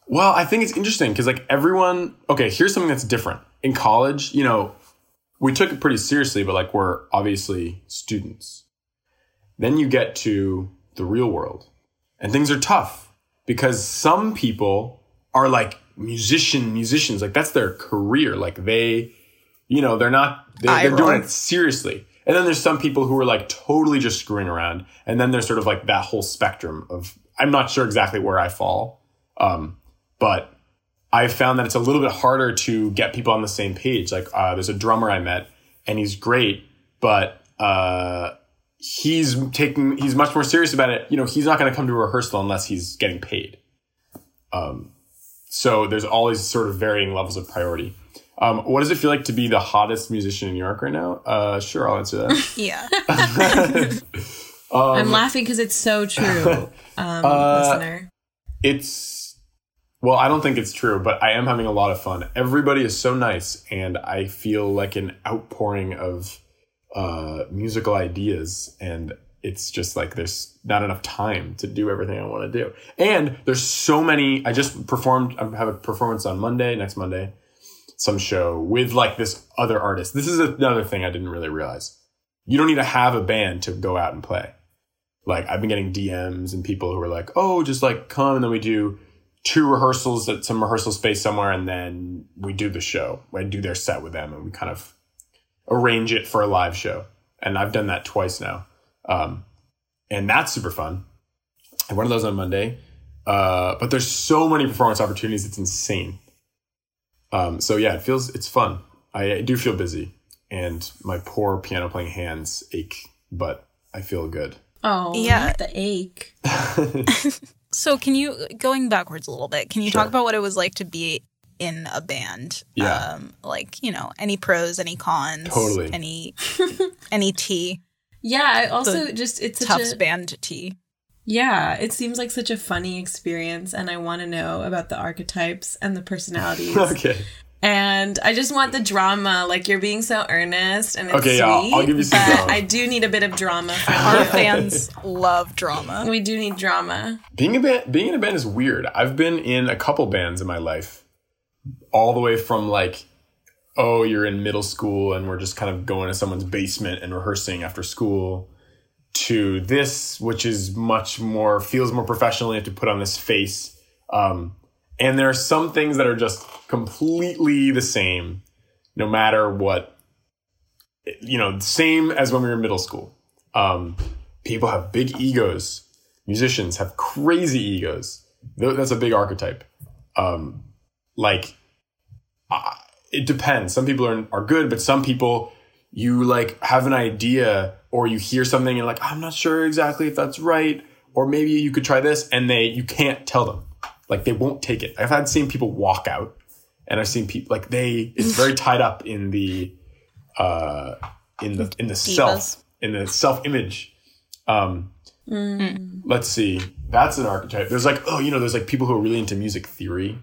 well. I think it's interesting because like everyone. Okay, here's something that's different in college. You know, we took it pretty seriously, but like we're obviously students. Then you get to the real world, and things are tough because some people are like musician musicians. Like that's their career. Like they, you know, they're not. They, Eye they're doing it seriously. And then there's some people who are like totally just screwing around. And then there's sort of like that whole spectrum of, I'm not sure exactly where I fall. Um, but I've found that it's a little bit harder to get people on the same page. Like, uh, there's a drummer I met and he's great, but, uh, he's taking, he's much more serious about it. You know, he's not going to come to a rehearsal unless he's getting paid. Um, so there's always sort of varying levels of priority. Um, what does it feel like to be the hottest musician in New York right now? Uh, sure, I'll answer that. Yeah. I'm laughing because it's so true, um, Uh, listener. it's well i don't think it's true but i am having a lot of fun everybody is so nice and i feel like an outpouring of uh musical ideas and it's just like there's not enough time to do everything i want to do and there's so many i just performed i have a performance on monday next monday some show with like this other artist this is another thing i didn't really realize you don't need to have a band to go out and play like I've been getting DMs and people who are like, "Oh, just like come," and then we do two rehearsals at some rehearsal space somewhere, and then we do the show. I do their set with them, and we kind of arrange it for a live show. And I've done that twice now, um, and that's super fun. And one of those on Monday, uh, but there's so many performance opportunities; it's insane. Um, so yeah, it feels it's fun. I, I do feel busy, and my poor piano playing hands ache, but I feel good. Oh, yeah. the ache. So can you going backwards a little bit? Can you Sure. talk about what it was like to be in a band? Yeah. Um, like you know, any pros, any cons, Totally. any any tea, Yeah, I also just it's such Tufts a band tea. Yeah. It seems like such a funny experience, and I want to know about the archetypes and the personalities. okay. And I just want the drama. Like you're being so earnest, and it's Okay, yeah, I'll- sweet. I'll give you some but drama. I do need a bit of drama. Our fans love drama. We do need drama. Being a band, being in a band is weird. I've been in a couple bands in my life, all the way from like oh, you're in middle school and we're just kind of going to someone's basement and rehearsing after school to this, which is much more, feels more professional. You have to put on this face. Um, and there are some things that are just completely the same, no matter what, you know, same as when we were in middle school. Um, people have big egos. Musicians have crazy egos. That's a big archetype. Um, like, uh, it depends. Some people are, are good, but some people, you like have an idea or you hear something and like, I'm not sure exactly if that's right. Or maybe you could try this and they, you can't tell them. Like they won't take it. I've had seen people walk out and I've seen people like they, it's very tied up in the, uh, in the, in the Divas. self, in the self image. Um, let's see. That's an archetype. There's like, oh, you know, there's like people who are really into music theory.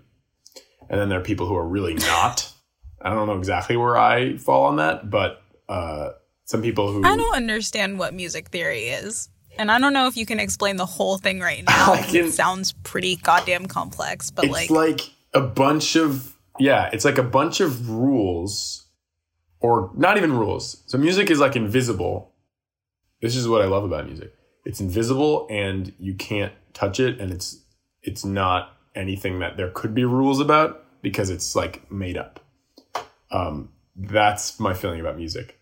And then there are people who are really not. I don't know exactly where I fall on that, but uh, some people who I don't understand what music theory is. And I don't know if you can explain the whole thing right now. Can- It sounds pretty goddamn complex, but it's like, like, a bunch of yeah, it's like a bunch of rules, or not even rules. So music is like invisible. This is what I love about music. It's invisible, and you can't touch it, and it's it's not anything that there could be rules about because it's like made up. Um, that's my feeling about music.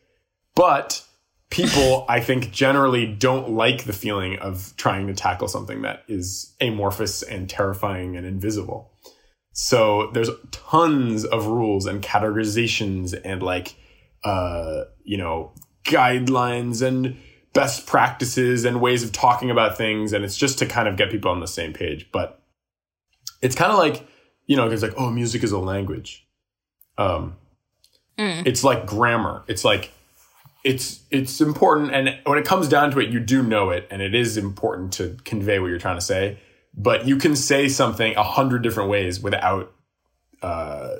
But people, I think, generally don't like the feeling of trying to tackle something that is amorphous and terrifying and invisible. So there's tons of rules and categorizations and like, uh, you know, guidelines and best practices and ways of talking about things. And it's just to kind of get people on the same page. But it's kind of like, you know, it's like, oh, music is a language. Um, it's like grammar. It's like, it's it's important and when it comes down to it you do know it and it is important to convey what you're trying to say but you can say something a hundred different ways without uh,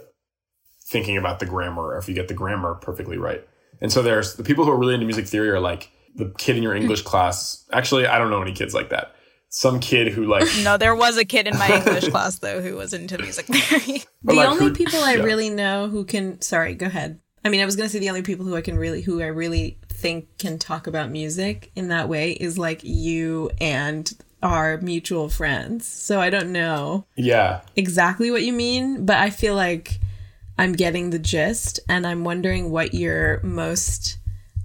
thinking about the grammar or if you get the grammar perfectly right and so there's the people who are really into music theory are like the kid in your english class actually i don't know any kids like that some kid who like no, there was a kid in my English class though who was into music theory. The like, only who- people I yeah. really know who can sorry, go ahead. I mean, I was going to say the only people who I can really who I really think can talk about music in that way is like you and our mutual friends. So I don't know yeah. exactly what you mean, but I feel like I'm getting the gist and I'm wondering what your most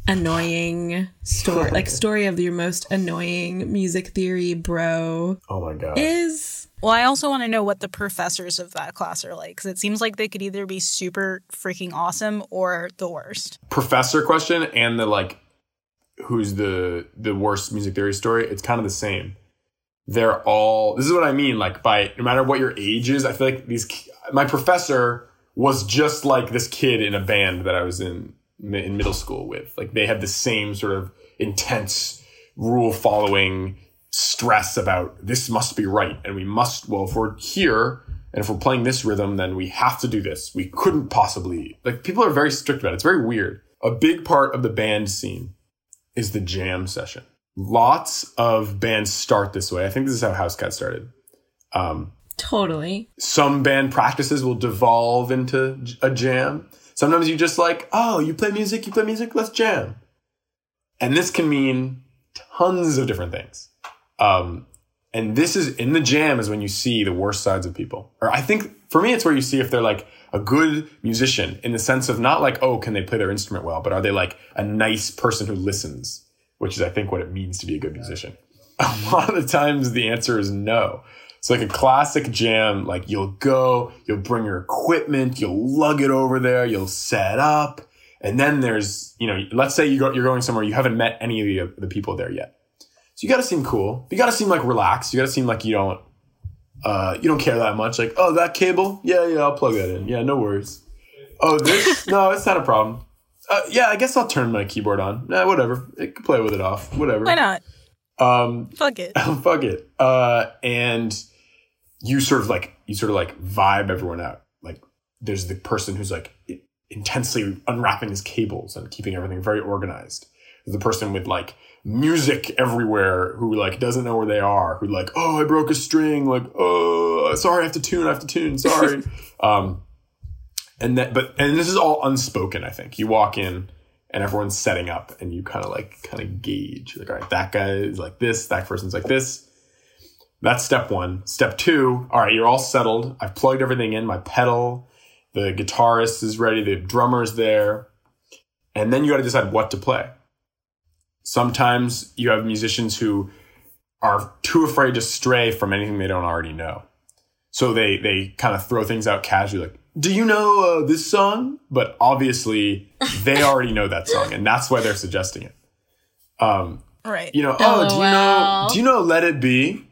annoying story like story of your most annoying music theory bro oh my god is Well, I also want to know what the professors of that class are like because it seems like they could either be super freaking awesome or the worst. professor question and the like who's the the worst music theory story it's kind of the same they're all this is what i mean like by no matter what your age is i feel like these my professor was just like this kid in a band that i was in in middle school with like they had the same sort of intense rule following stress about this must be right and we must well if we're here and if we're playing this rhythm then we have to do this. We couldn't possibly like people are very strict about it. It's very weird. A big part of the band scene is the jam session. Lots of bands start this way. I think this is how house cat started. Um, totally. some band practices will devolve into a jam. Sometimes you just like, oh, you play music, you play music, let's jam. And this can mean tons of different things. Um, and this is in the jam is when you see the worst sides of people. Or I think for me, it's where you see if they're like a good musician in the sense of not like, oh, can they play their instrument well, but are they like a nice person who listens, which is, I think, what it means to be a good musician. A lot of the times the answer is no. It's like a classic jam. Like you'll go, you'll bring your equipment, you'll lug it over there, you'll set up. And then there's, you know, let's say you go, you're going somewhere, you haven't met any of the, the people there yet. So you got to seem cool. You got to seem like relaxed. You got to seem like you don't, uh, you don't care that much. Like, oh, that cable? Yeah, yeah, I'll plug that in. Yeah, no worries. Oh, this? no, it's not a problem. Uh, yeah, I guess I'll turn my keyboard on. Nah, whatever. It can play with it off. Whatever. Why not? Um, Fuck it. fuck it. Uh, and you sort of like you sort of like vibe everyone out. Like there's the person who's like intensely unwrapping his cables and keeping everything very organized. The person with like music everywhere who like doesn't know where they are. Who like oh I broke a string. Like oh sorry I have to tune. I have to tune. Sorry. um, and that but and this is all unspoken. I think you walk in and everyone's setting up, and you kind of like kind of gauge like, all right, that guy is like this, that person's like this. That's step one. Step two, all right, you're all settled. I've plugged everything in. My pedal, the guitarist is ready, the drummer's there, and then you got to decide what to play. Sometimes you have musicians who are too afraid to stray from anything they don't already know. So they they kind of throw things out casually, like, "Do you know uh, this song?" But obviously, they already know that song, and that's why they're suggesting it. Um, Right. you know, oh, do you know? Do you know "Let It Be"?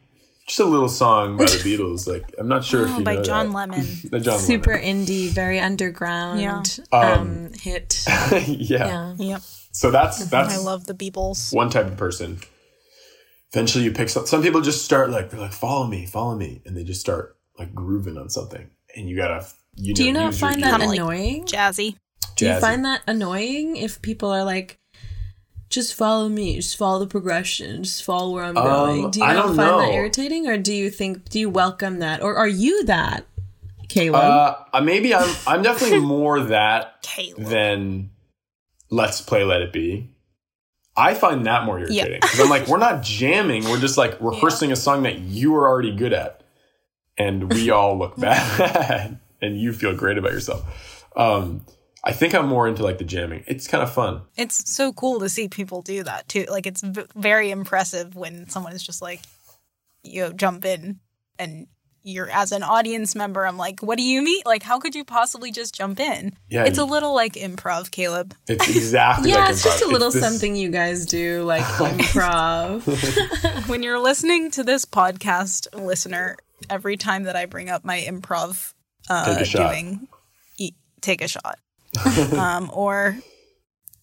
Just a little song by the Beatles. Like, I'm not sure if Oh, you by know John that. Lemon. By John Super indie, very underground Yeah. um, hit. Yeah. Yeah. Yep. So that's that's I love the Beebles. one type of person. Eventually, you pick some. Some people just start like they're like, "Follow me, follow me," and they just start like grooving on something, and you gotta. You Do you not find that Kinda like annoying? Jazzy. Do you find that annoying if people are like, just follow me, just follow the progression, just follow where I'm Um, going? Do you I not don't find that irritating, or do you think do you welcome that, or are you that, Caleb? Uh, uh, maybe I'm. I'm definitely more that Caleb. than let's play Let It Be. I find that more irritating because I'm like, we're not jamming. We're just like rehearsing a song that you are already good at, and we all look bad, and you feel great about yourself. Um, I think I'm more into like the jamming. It's kind of fun. It's so cool to see people do that too. Like it's v- very impressive when someone is just like, you know, jump in and you're as an audience member. I'm like, what do you mean? Like, how could you possibly just jump in? Yeah, it's a little like improv, Caleb. It's exactly yeah, like it's just a little this- something you guys do, like improv. When you're listening to this podcast, listener, every time that I bring up my improv, uh, Take a shot. doing, e- take a shot, um, or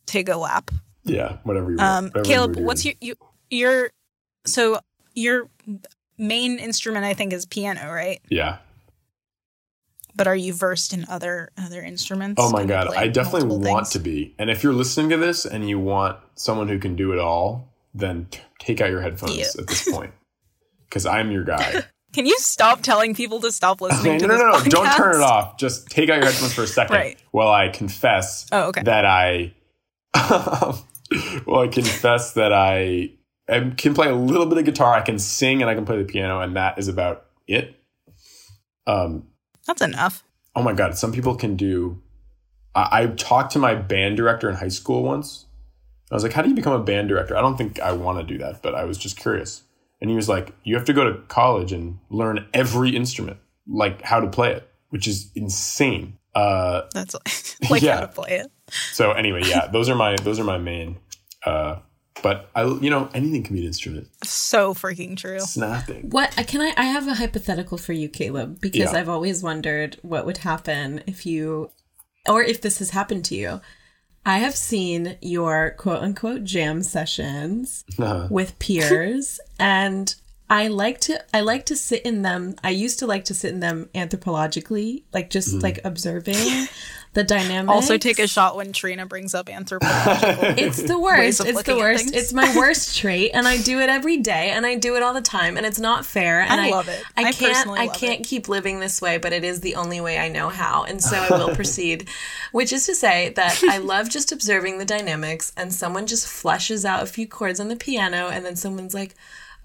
take a lap. Yeah, whatever you want. Um, whatever Caleb, you're what's your you, your so your main instrument? I think is piano, right? Yeah. But are you versed in other other instruments? Oh my god, I definitely want things? to be. And if you're listening to this and you want someone who can do it all, then t- take out your headphones Yeah. at this point. Because I'm your guy. Can you stop telling people to stop listening no, to no, this no, no. Don't turn it off. Just take out your headphones for a second Right. while I confess Oh, okay. that I. well, I confess that I, I can play a little bit of guitar. I can sing and I can play the piano, and that is about it. Um, That's enough. oh my god some people can do I, I talked to my band director in high school once i was like how do you become a band director i don't think i want to do that but i was just curious and he was like you have to go to college and learn every instrument like how to play it which is insane uh That's like Yeah. how to play it. so anyway yeah those are my those are my main uh but i you know anything can be an instrument So freaking true. snapping What uh, can I? I have a hypothetical for you, Caleb, because Yeah. I've always wondered what would happen if you, or if this has happened to you. I have seen your quote unquote jam sessions Uh-huh. with peers, and I like to I like to sit in them. I used to like to sit in them anthropologically, like just Mm-hmm. like observing the dynamic. Also, take a shot when Trina brings up anthropological. It's the worst. It's the worst. It's my worst trait, and I do it every day, and I do it all the time, and it's not fair. And I love it. I I can't. I can't it. keep living this way, but it is the only way I know how, and so I will proceed. Which is to say that I love just observing the dynamics, and someone just flushes out a few chords on the piano, and then someone's like.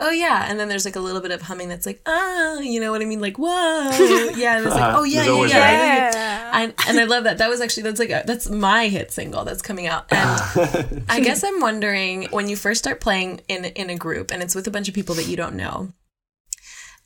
Oh yeah, and then there's like a little bit of humming that's like ah, you know what I mean, like whoa, yeah, and it's like oh yeah, yeah, yeah, yeah. I, and I love that. That was actually that's like a, that's my hit single that's coming out. And I guess I'm wondering when you first start playing in in a group and it's with a bunch of people that you don't know,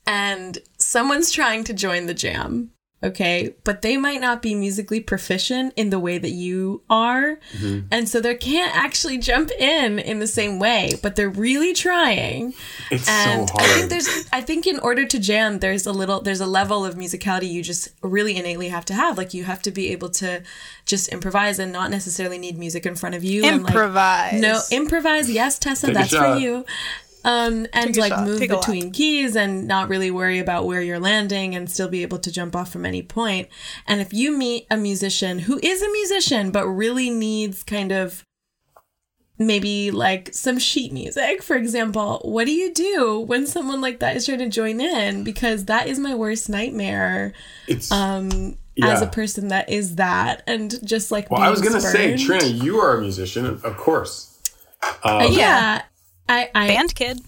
and someone's trying to join the jam. Okay, but they might not be musically proficient in the way that you are. Mm-hmm. And so they can't actually jump in in the same way, but they're really trying. it's And so I think there's I think in order to jam there's a little there's a level of musicality you just really innately have to have. Like you have to be able to just improvise and not necessarily need music in front of you. and, like, Improvise. no, improvise. Yes, Tessa, Take that's for you. Um, and like shot. move Take between keys and not really worry about where you're landing and still be able to jump off from any point. And if you meet a musician who is a musician but really needs kind of maybe like some sheet music, for example, what do you do when someone like that is trying to join in? Because that is my worst nightmare it's um as a person that is that and just like Well, I was gonna say. Trina, you are a musician, of course. Um, yeah. I, I Band kid.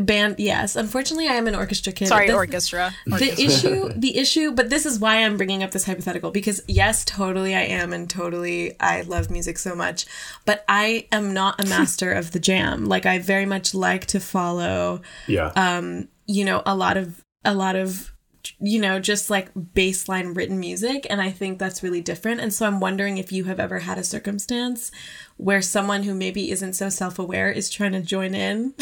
band yes unfortunately i am an orchestra kid Sorry, The- orchestra. the issue the issue but this is why i'm bringing up this hypothetical because yes totally i am and totally i love music so much but i am not a master of the jam like i very much like to follow yeah. um you know a lot of a lot of you know just like baseline written music and i think that's really different and so i'm wondering if you have ever had a circumstance where someone who maybe isn't so self-aware is trying to join in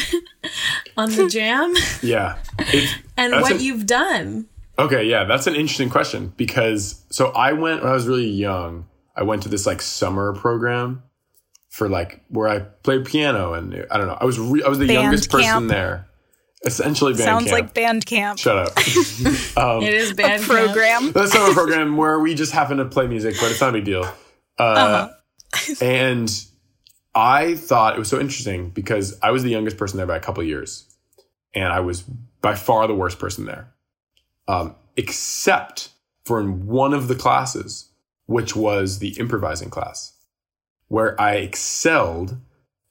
on the jam yeah. It's, and what a- you've done Okay, yeah, that's an interesting question because so I went when I was really young. I went to this like summer program for like where I played piano and I don't know. I was re- I was the Band youngest person camp. there. Essentially, band Sounds camp. like band camp. Shut up. um, it is band camp. program. the summer program where we just happen to play music, but it's not a big deal. Uh, and I thought it was so interesting because I was the youngest person there by a couple of years, and I was by far the worst person there, um, except for in one of the classes, which was the improvising class, where I excelled,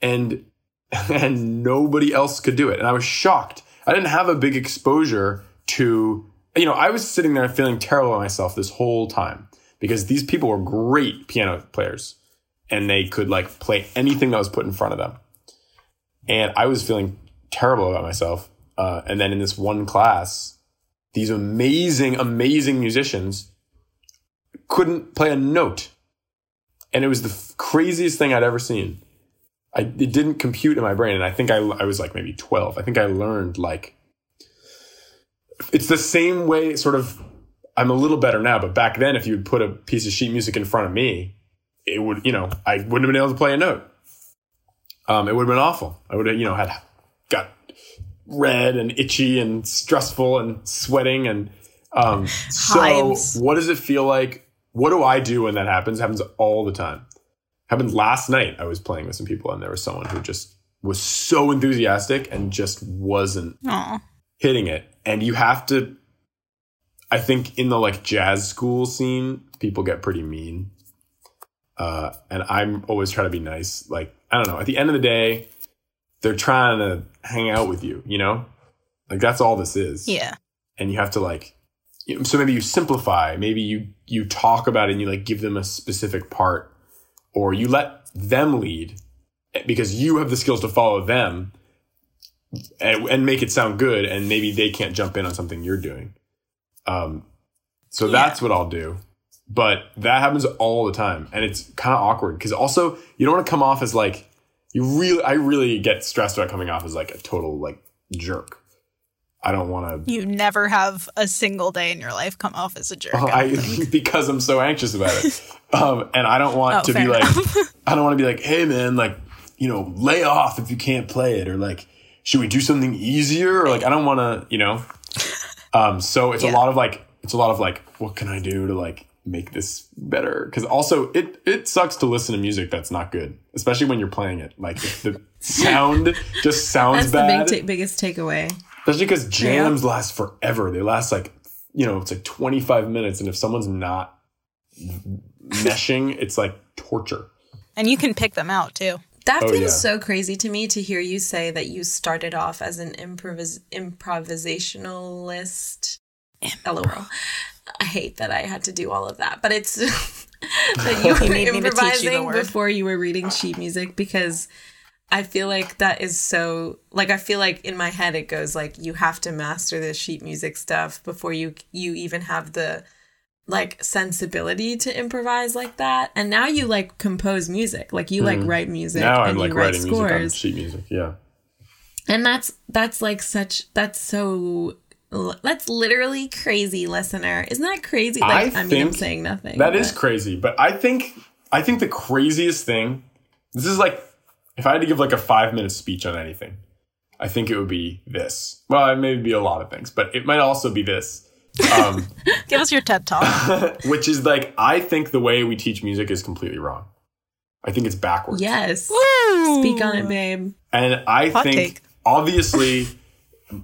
and and nobody else could do it, and I was shocked. I didn't have a big exposure to, you know, I was sitting there feeling terrible about myself this whole time because these people were great piano players and they could like play anything that was put in front of them. And I was feeling terrible about myself. Uh, and then in this one class, these amazing, amazing musicians couldn't play a note. And it was the f- craziest thing I'd ever seen. I, it didn't compute in my brain. And I think I, I was like maybe 12. I think I learned like, it's the same way sort of I'm a little better now, but back then, if you would put a piece of sheet music in front of me, it would, you know, I wouldn't have been able to play a note. Um, it would have been awful. I would have, you know, had got red and itchy and stressful and sweating and um, so. Hives. What does it feel like? What do I do when that happens? It happens all the time. Happened last night. I was playing with some people, and there was someone who just was so enthusiastic and just wasn't Aw. hitting it. And you have to i think in the like jazz school scene people get pretty mean. Uh and i'm always trying to be nice. Like i don't know. At the end of the day they're trying to hang out with you you know? Like that's all this is. Yeah. and you have to like so maybe you simplify. Maybe you you talk about it and you like give them a specific part or you let them lead because you have the skills to follow them and, and make it sound good and maybe they can't jump in on something you're doing. Um so that's what i'll do. But that happens all the time and it's kind of awkward because also you don't want to come off as like you really i really get stressed about coming off as like a total like jerk i don't want to You never have a single day in your life come off as a jerk. Oh, I because I'm so anxious about it. Um, and I don't want Oh, to be fair like. I don't want to be like, hey man, like, you know, lay off if you can't play it, or like, should we do something easier? Or like, I don't want to, you know. Um, so it's a lot of like, it's a lot of like, what can I do to like make this better? Because also it it sucks to listen to music that's not good, especially when you're playing it. Like if the sound just sounds That's the bad. big ta- biggest takeaway. Especially because jams last forever. They last like, you know, it's like 25 minutes. And if someone's not meshing, it's like torture. and you can pick them out too. That Oh, feels yeah. so crazy to me to hear you say that you started off as an improvis- improvisationalist. LOL. I hate that I had to do all of that, but it's that you You were need me to teach you improvising before you were reading sheet music because I feel like that is so like I feel like in my head it goes like you have to master the sheet music stuff before you you even have the like sensibility to improvise like that. And now you like compose music, like you like write music Mm-hmm. now and I'm like you write writing music on scores. sheet music. Yeah. And that's that's like such that's so that's literally crazy, listener. Isn't that crazy? Like I I, mean, I'm saying nothing. That is but- crazy. But I think, I think the craziest thing, this is like, if I had to give like a five minute speech on anything, I think it would be this. Well, it may be a lot of things, but it might also be this. Um, Give us your TED talk. which is like, I think the way we teach music is completely wrong. I think it's backwards. Yes. Woo! Speak on it, babe. And I Hot think take. obviously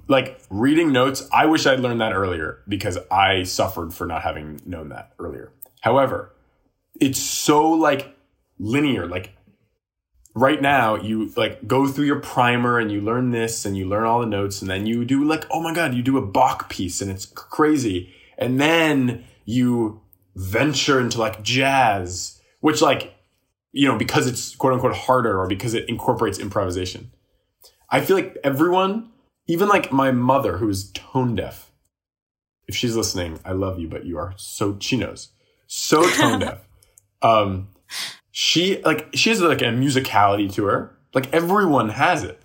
like reading notes, I wish I'd learned that earlier because I suffered for not having known that earlier. However, it's so like linear. Like right now, you like go through your primer and you learn this and you learn all the notes and then you do like, oh my God, you do a Bach piece and it's crazy. And then you venture into like jazz, which like, you know, because it's quote unquote harder or because it incorporates improvisation. I feel like everyone even like my mother who is tone deaf if she's listening i love you but you are so she knows so tone deaf um she like she has like a musicality to her. Like everyone has it.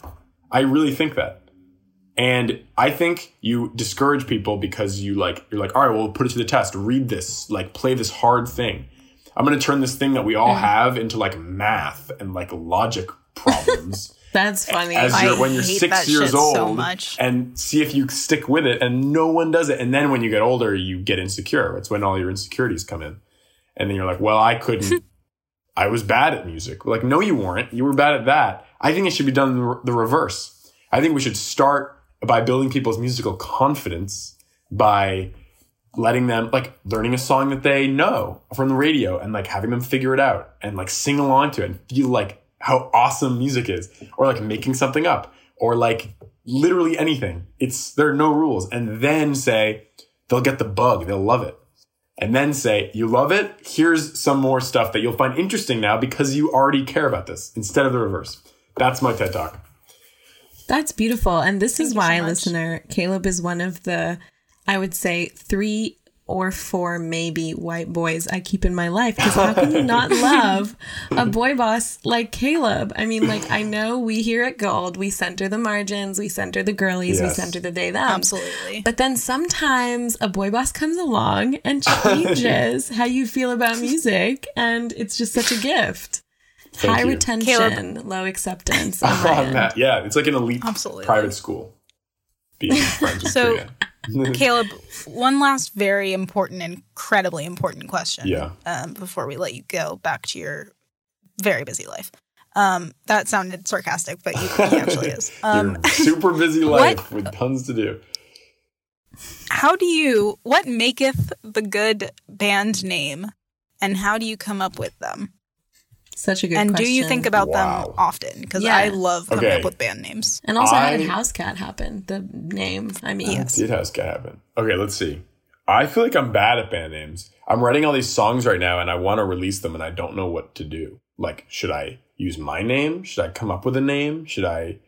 I really think that. And i think you discourage people because you like you're like all right well put it to the test. Read this. Like play this hard thing. I'm going to turn this thing that we all mm. have into like math and like logic problems. That's funny. as you're when you're six years old so much. and see if you stick with it and no one does it. And then when you get older you get insecure. It's when all your insecurities come in. And then you're like well i couldn't i was bad at music. Like no you weren't. You were bad at that. I think it should be done the- the reverse. I think we should start by building people's musical confidence by letting them like learning a song that they know from the radio and like having them figure it out and like sing along to it and feel like how awesome music is or like making something up or like literally anything. It's there are no rules. And then say they'll get the bug. They'll love it and then say you love it? Here's some more stuff that you'll find interesting now because you already care about this instead of the reverse. That's my ted talk. That's beautiful. And this is you so why, listener, Caleb is one of the, I would say, three or four maybe white boys I keep in my life. Because how can you not love a boy boss like Caleb? I mean, like, I know we here at Gold, we center the margins, we center the girlies, we center the they them. Absolutely. But then sometimes a boy boss comes along and changes how you feel about music. And it's just such a gift. Thank High you. retention, low acceptance. Oh on my Oh. Matt, yeah it's like an elite Absolutely. private school being friends with So- Trina. Caleb, one last very important, incredibly important question. Yeah. Um, before we let you go back to your very busy life. Um, that sounded sarcastic, but you, he actually is. Um, super busy life with tons to do how do you? What maketh the good band name, and how do you come up with them? Such a good question. and question. do you think about Wow. them often? Because Yeah. I love coming Okay. up with band names. And also, how did I- House Cat happen? The name. I mean, Yes. Did House Cat happen? Okay, let's see. I feel like I'm bad at band names. I'm writing all these songs right now and I want to release them and I don't know what to do. Like, should I use my name? Should I come up with a name? Should I?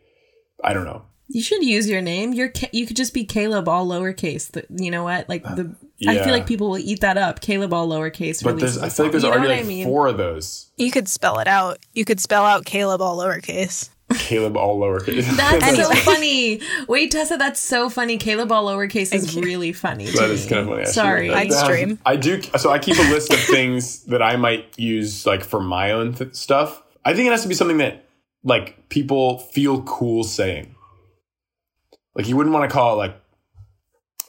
I don't know. You should use your name. You're Ca- you could just be Caleb all lowercase. The, you know what? Like the. I yeah. feel like people will eat that up. Caleb all lowercase. But releases there's, I a feel like there's You already like I mean? four of those. You could spell it out. You could spell out Caleb all lowercase. Caleb all lowercase. That's so funny. Wait, Tessa, that's so funny. Caleb all lowercase is really funny. To That is me. kind of funny. I Sorry. that I'd down. stream. I do. So I keep a list of things that I might use like for my own th- stuff. I think it has to be something that like people feel cool saying. Like you wouldn't want to call it like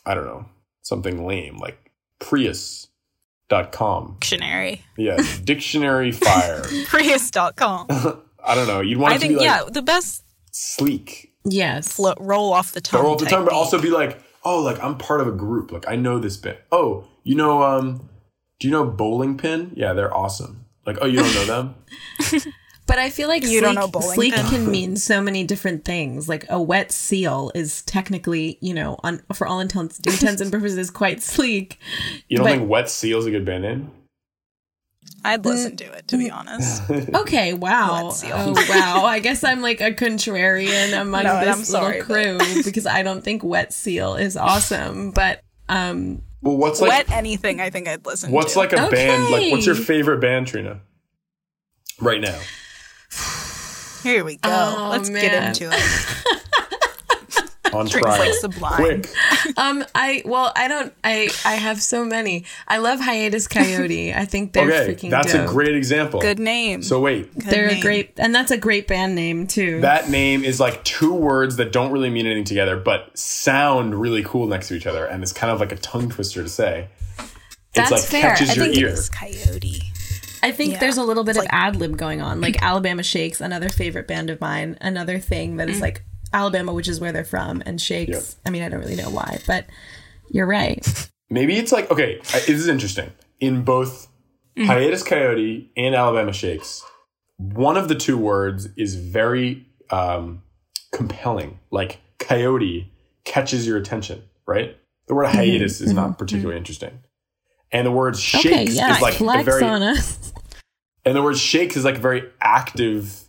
I don't know something lame like Prius.com. Dictionary. Yeah, dictionary fire. Prius.com. I don't know. You'd want to. I it to think, be like yeah, the best sleek. Yes. flo- roll off the tongue. Roll off the tongue, but also be like, oh, like I'm part of a group. Like I know this bit. Oh, you know, um, do you know Bowling Pin? Yeah, they're awesome. Like, oh, you don't know them? But I feel like You sleek, don't know bowling sleek pin? can mean so many different things. Like a wet seal is technically, you know, on, for all intents, intents and purposes, quite sleek. You don't But- think Wet Seal's a good band name? I'd listen to it, to be honest. Okay, wow. Oh, wow. I guess I'm like a contrarian among No, this I'm sorry, little crew because I don't think wet seal is awesome. But um, Well, what's like Wet anything, I think I'd listen what's to. like a band? Like, what's your favorite band, Trina? Right now, Here we go. Oh, Let's get into it. on Drinks trial, like Sublime. quick. um, I well, I don't. I I have so many. I love Hiatus Kaiyote. I think they're Okay, freaking. that's dope. a great example. Good name. So wait, Good They're a great, and that's a great band name too. that name is like two words that don't really mean anything together, but sound really cool next to each other, and it's kind of like a tongue twister to say. That's it's like fair. catches I your think ear. It's Kaiyote. I think Yeah. there's a little bit It's of ad lib going on. Like Alabama Shakes, another favorite band of mine. Another thing that is Mm. like Alabama, which is where they're from, and Shakes. Yep. I mean, I don't really know why, but you're right. Maybe it's like okay, I- this is interesting. In both hiatus Kaiyote and Alabama shakes, one of the two words is very um, compelling. Like coyote catches your attention, right? The word hiatus is not particularly interesting, and the word shakes okay, yeah, is like a very on us. and the word shakes is like a very active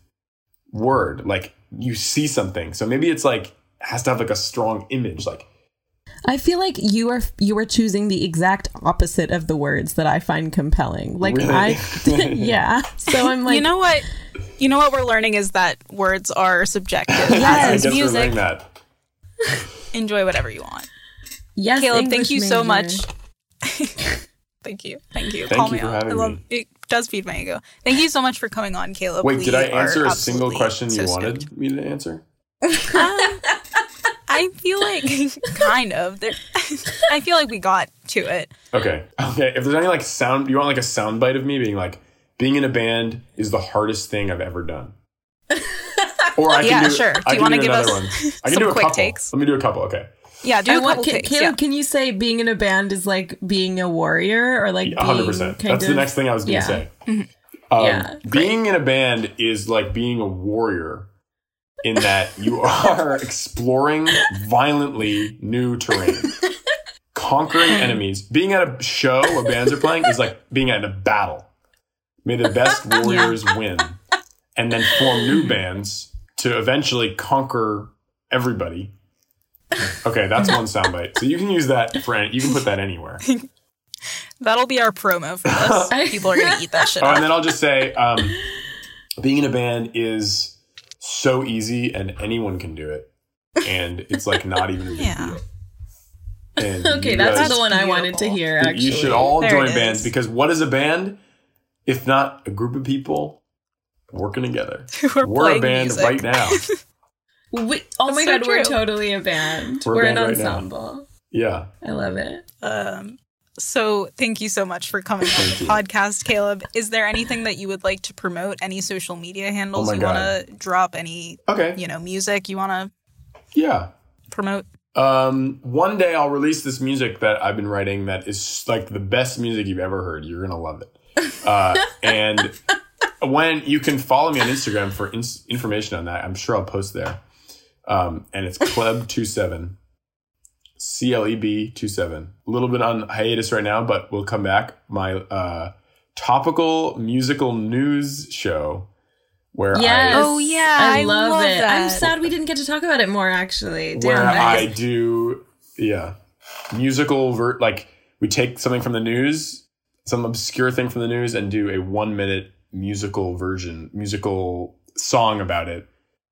word. Like you see something, so maybe it's like has to have like a strong image, like I feel like you are you are choosing the exact opposite of the words that I find compelling. Like Really? I, yeah. So I'm like, you know what? You know what we're learning is that words are subjective. I As guess is we're music. that. Enjoy whatever you want. yes, Caleb, English thank you so much. thank you. Thank you. Thank Call you me for out. having I love me. it does feed my ego. Thank you so much for coming on, Caleb. Wait, We did I answer a single absolutely question you so wanted stoked. me to answer? Um, I feel like kind of. There, I feel like we got to it. Okay. Okay. If there's any like sound, you want like a sound bite of me being like, being in a band is the hardest thing I've ever done. Or I can Yeah, do, sure. Do I you wanna give another us one. I can some do a quick couple. takes? Let me do a couple. Okay. Yeah, do I a want, couple Ca- takes. Caleb, yeah. can you say being in a band is like being a warrior or like Yeah, 100%. being kind That's of, the next thing I was going yeah. to say. Um, Yeah, being in a band is like being a warrior in that you are exploring violently new terrain, conquering enemies. Being at a show where bands are playing is like being at a battle. May the best warriors win, and then form new bands to eventually conquer everybody. Okay, that's one soundbite. So you can use that for any, you can put that anywhere. That'll be our promo for this. People are gonna eat that shit Oh, up. and then I'll just say, um, being in a band is so easy, and anyone can do it, and it's like not even a big Yeah. deal. And Okay, that's guys- the one I wanted to hear. Actually, You should all There join bands is. because what is a band if not a group of people working together? We're We're a band music. right now. We, oh That's my so god, we're totally a band. We're We're, band an right now. ensemble. Yeah. I love it. Um, so thank you so much for coming on the you. podcast, Caleb. Is there anything that you would like to promote? Any social media handles Oh you want to drop? Any Okay. you know music you want to Yeah. promote? Um, one day I'll release this music that I've been writing that is like the best music you've ever heard. You're gonna love it. Uh, and when you can follow me on Instagram for ins- information on that, I'm sure I'll post there. Um, and it's Cleb27, C L E B 27. A little bit on hiatus right now, but we'll come back. My uh, topical musical news show where Yes. I Oh, yeah, I, I love, love it. I'm sad we didn't get to talk about it more. Actually, Damn, where I- I do yeah musical ver- like we take something from the news, some obscure thing from the news, and do a one minute musical version, musical song about it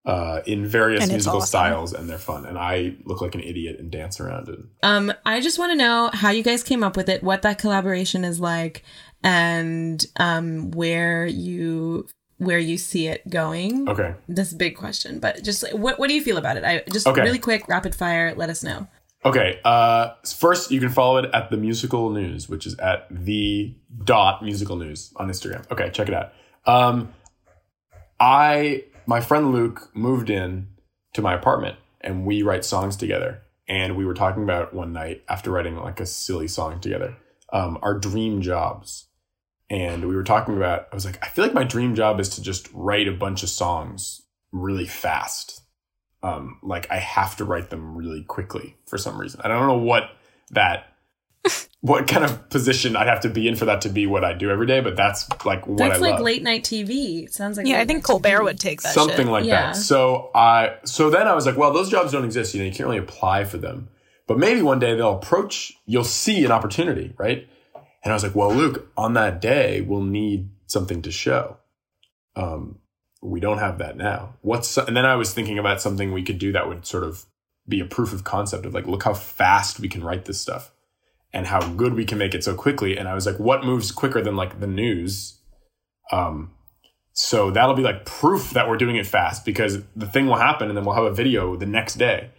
uh, in various And musical awesome. styles, and they're fun. And I look like an idiot and dance around it. Um, I just want to know how you guys came up with it, what that collaboration is like, and um, where you where you see it going. Okay, This is a big question, but just what what do you feel about it? I just Okay. really quick, rapid fire. Let us know. okay. Uh, first, you can follow it at the musical news, which is at the dot musical news on Instagram. Okay, check it out. Um, I my friend Luke moved in to my apartment and we write songs together. And we were talking about one night after writing like a silly song together, um, our dream jobs. And we were talking about, I was like, I feel like my dream job is to just write a bunch of songs really fast. Um, like I have to write them really quickly for some reason. I don't know what that, what kind of position I'd have to be in for that to be what I do every day, but that's like what That's I like love late night TV. It sounds like Yeah, I think Colbert TV. would take that something shit. like Yeah. that. So I so then I was like, well, those jobs don't exist. You know, you can't really apply for them. But maybe one day they'll approach. You'll see an opportunity, right? And I was like, well, Luke, on that day we'll need something to show. Um, we don't have that now. What's and then I was thinking about something we could do that would sort of be a proof of concept of like, look how fast we can write this stuff and how good we can make it so quickly. And I was like, what moves quicker than like the news? Um, so that'll be like proof that we're doing it fast because the thing will happen and then we'll have a video the next day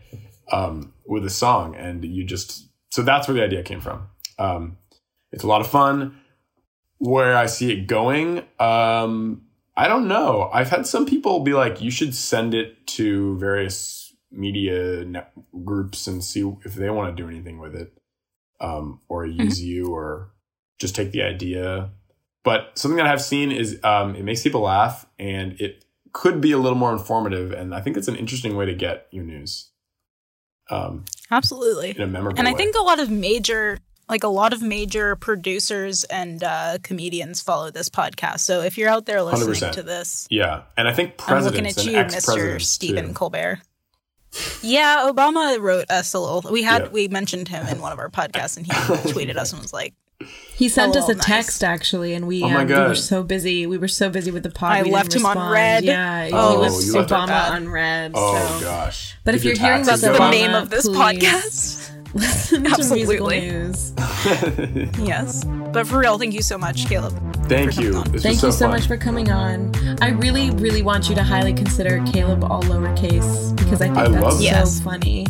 um, with a song. And you just, so that's where the idea came from. Um, it's a lot of fun. Where I see it going, um, I don't know. I've had some people be like, you should send it to various media groups and see if they want to do anything with it, um, or use you, or just take the idea. But something that I've seen is um, it makes people laugh, and it could be a little more informative. And I think it's an interesting way to get your news. Um, Absolutely. in a memorable And I way. think a lot of major like a lot of major producers and uh, comedians follow this podcast. So if you're out there listening 100%. to this, yeah, and I think I'm looking presidents at and you, Mr. presidents Stephen too. Colbert. Yeah, Obama wrote us a little. We had Yeah. we mentioned him in one of our podcasts, and he tweeted us and was like, He sent us a nice. text actually, and we, Oh um, we were so busy. We were so busy with the pod. I we left didn't him on respond. red. Yeah, Oh, he was you left Obama bad. on red. Oh so. gosh! But if you're your hearing about "That's the the go Obama, name of this please podcast." Listen to musical Absolutely. news. Yes, but for real, thank you so much, Caleb. Thank you. coming on. This Thank was you so so fun. much for coming on. I really, really want you to highly consider Caleb all lowercase because I think I that's love so. Yes. funny.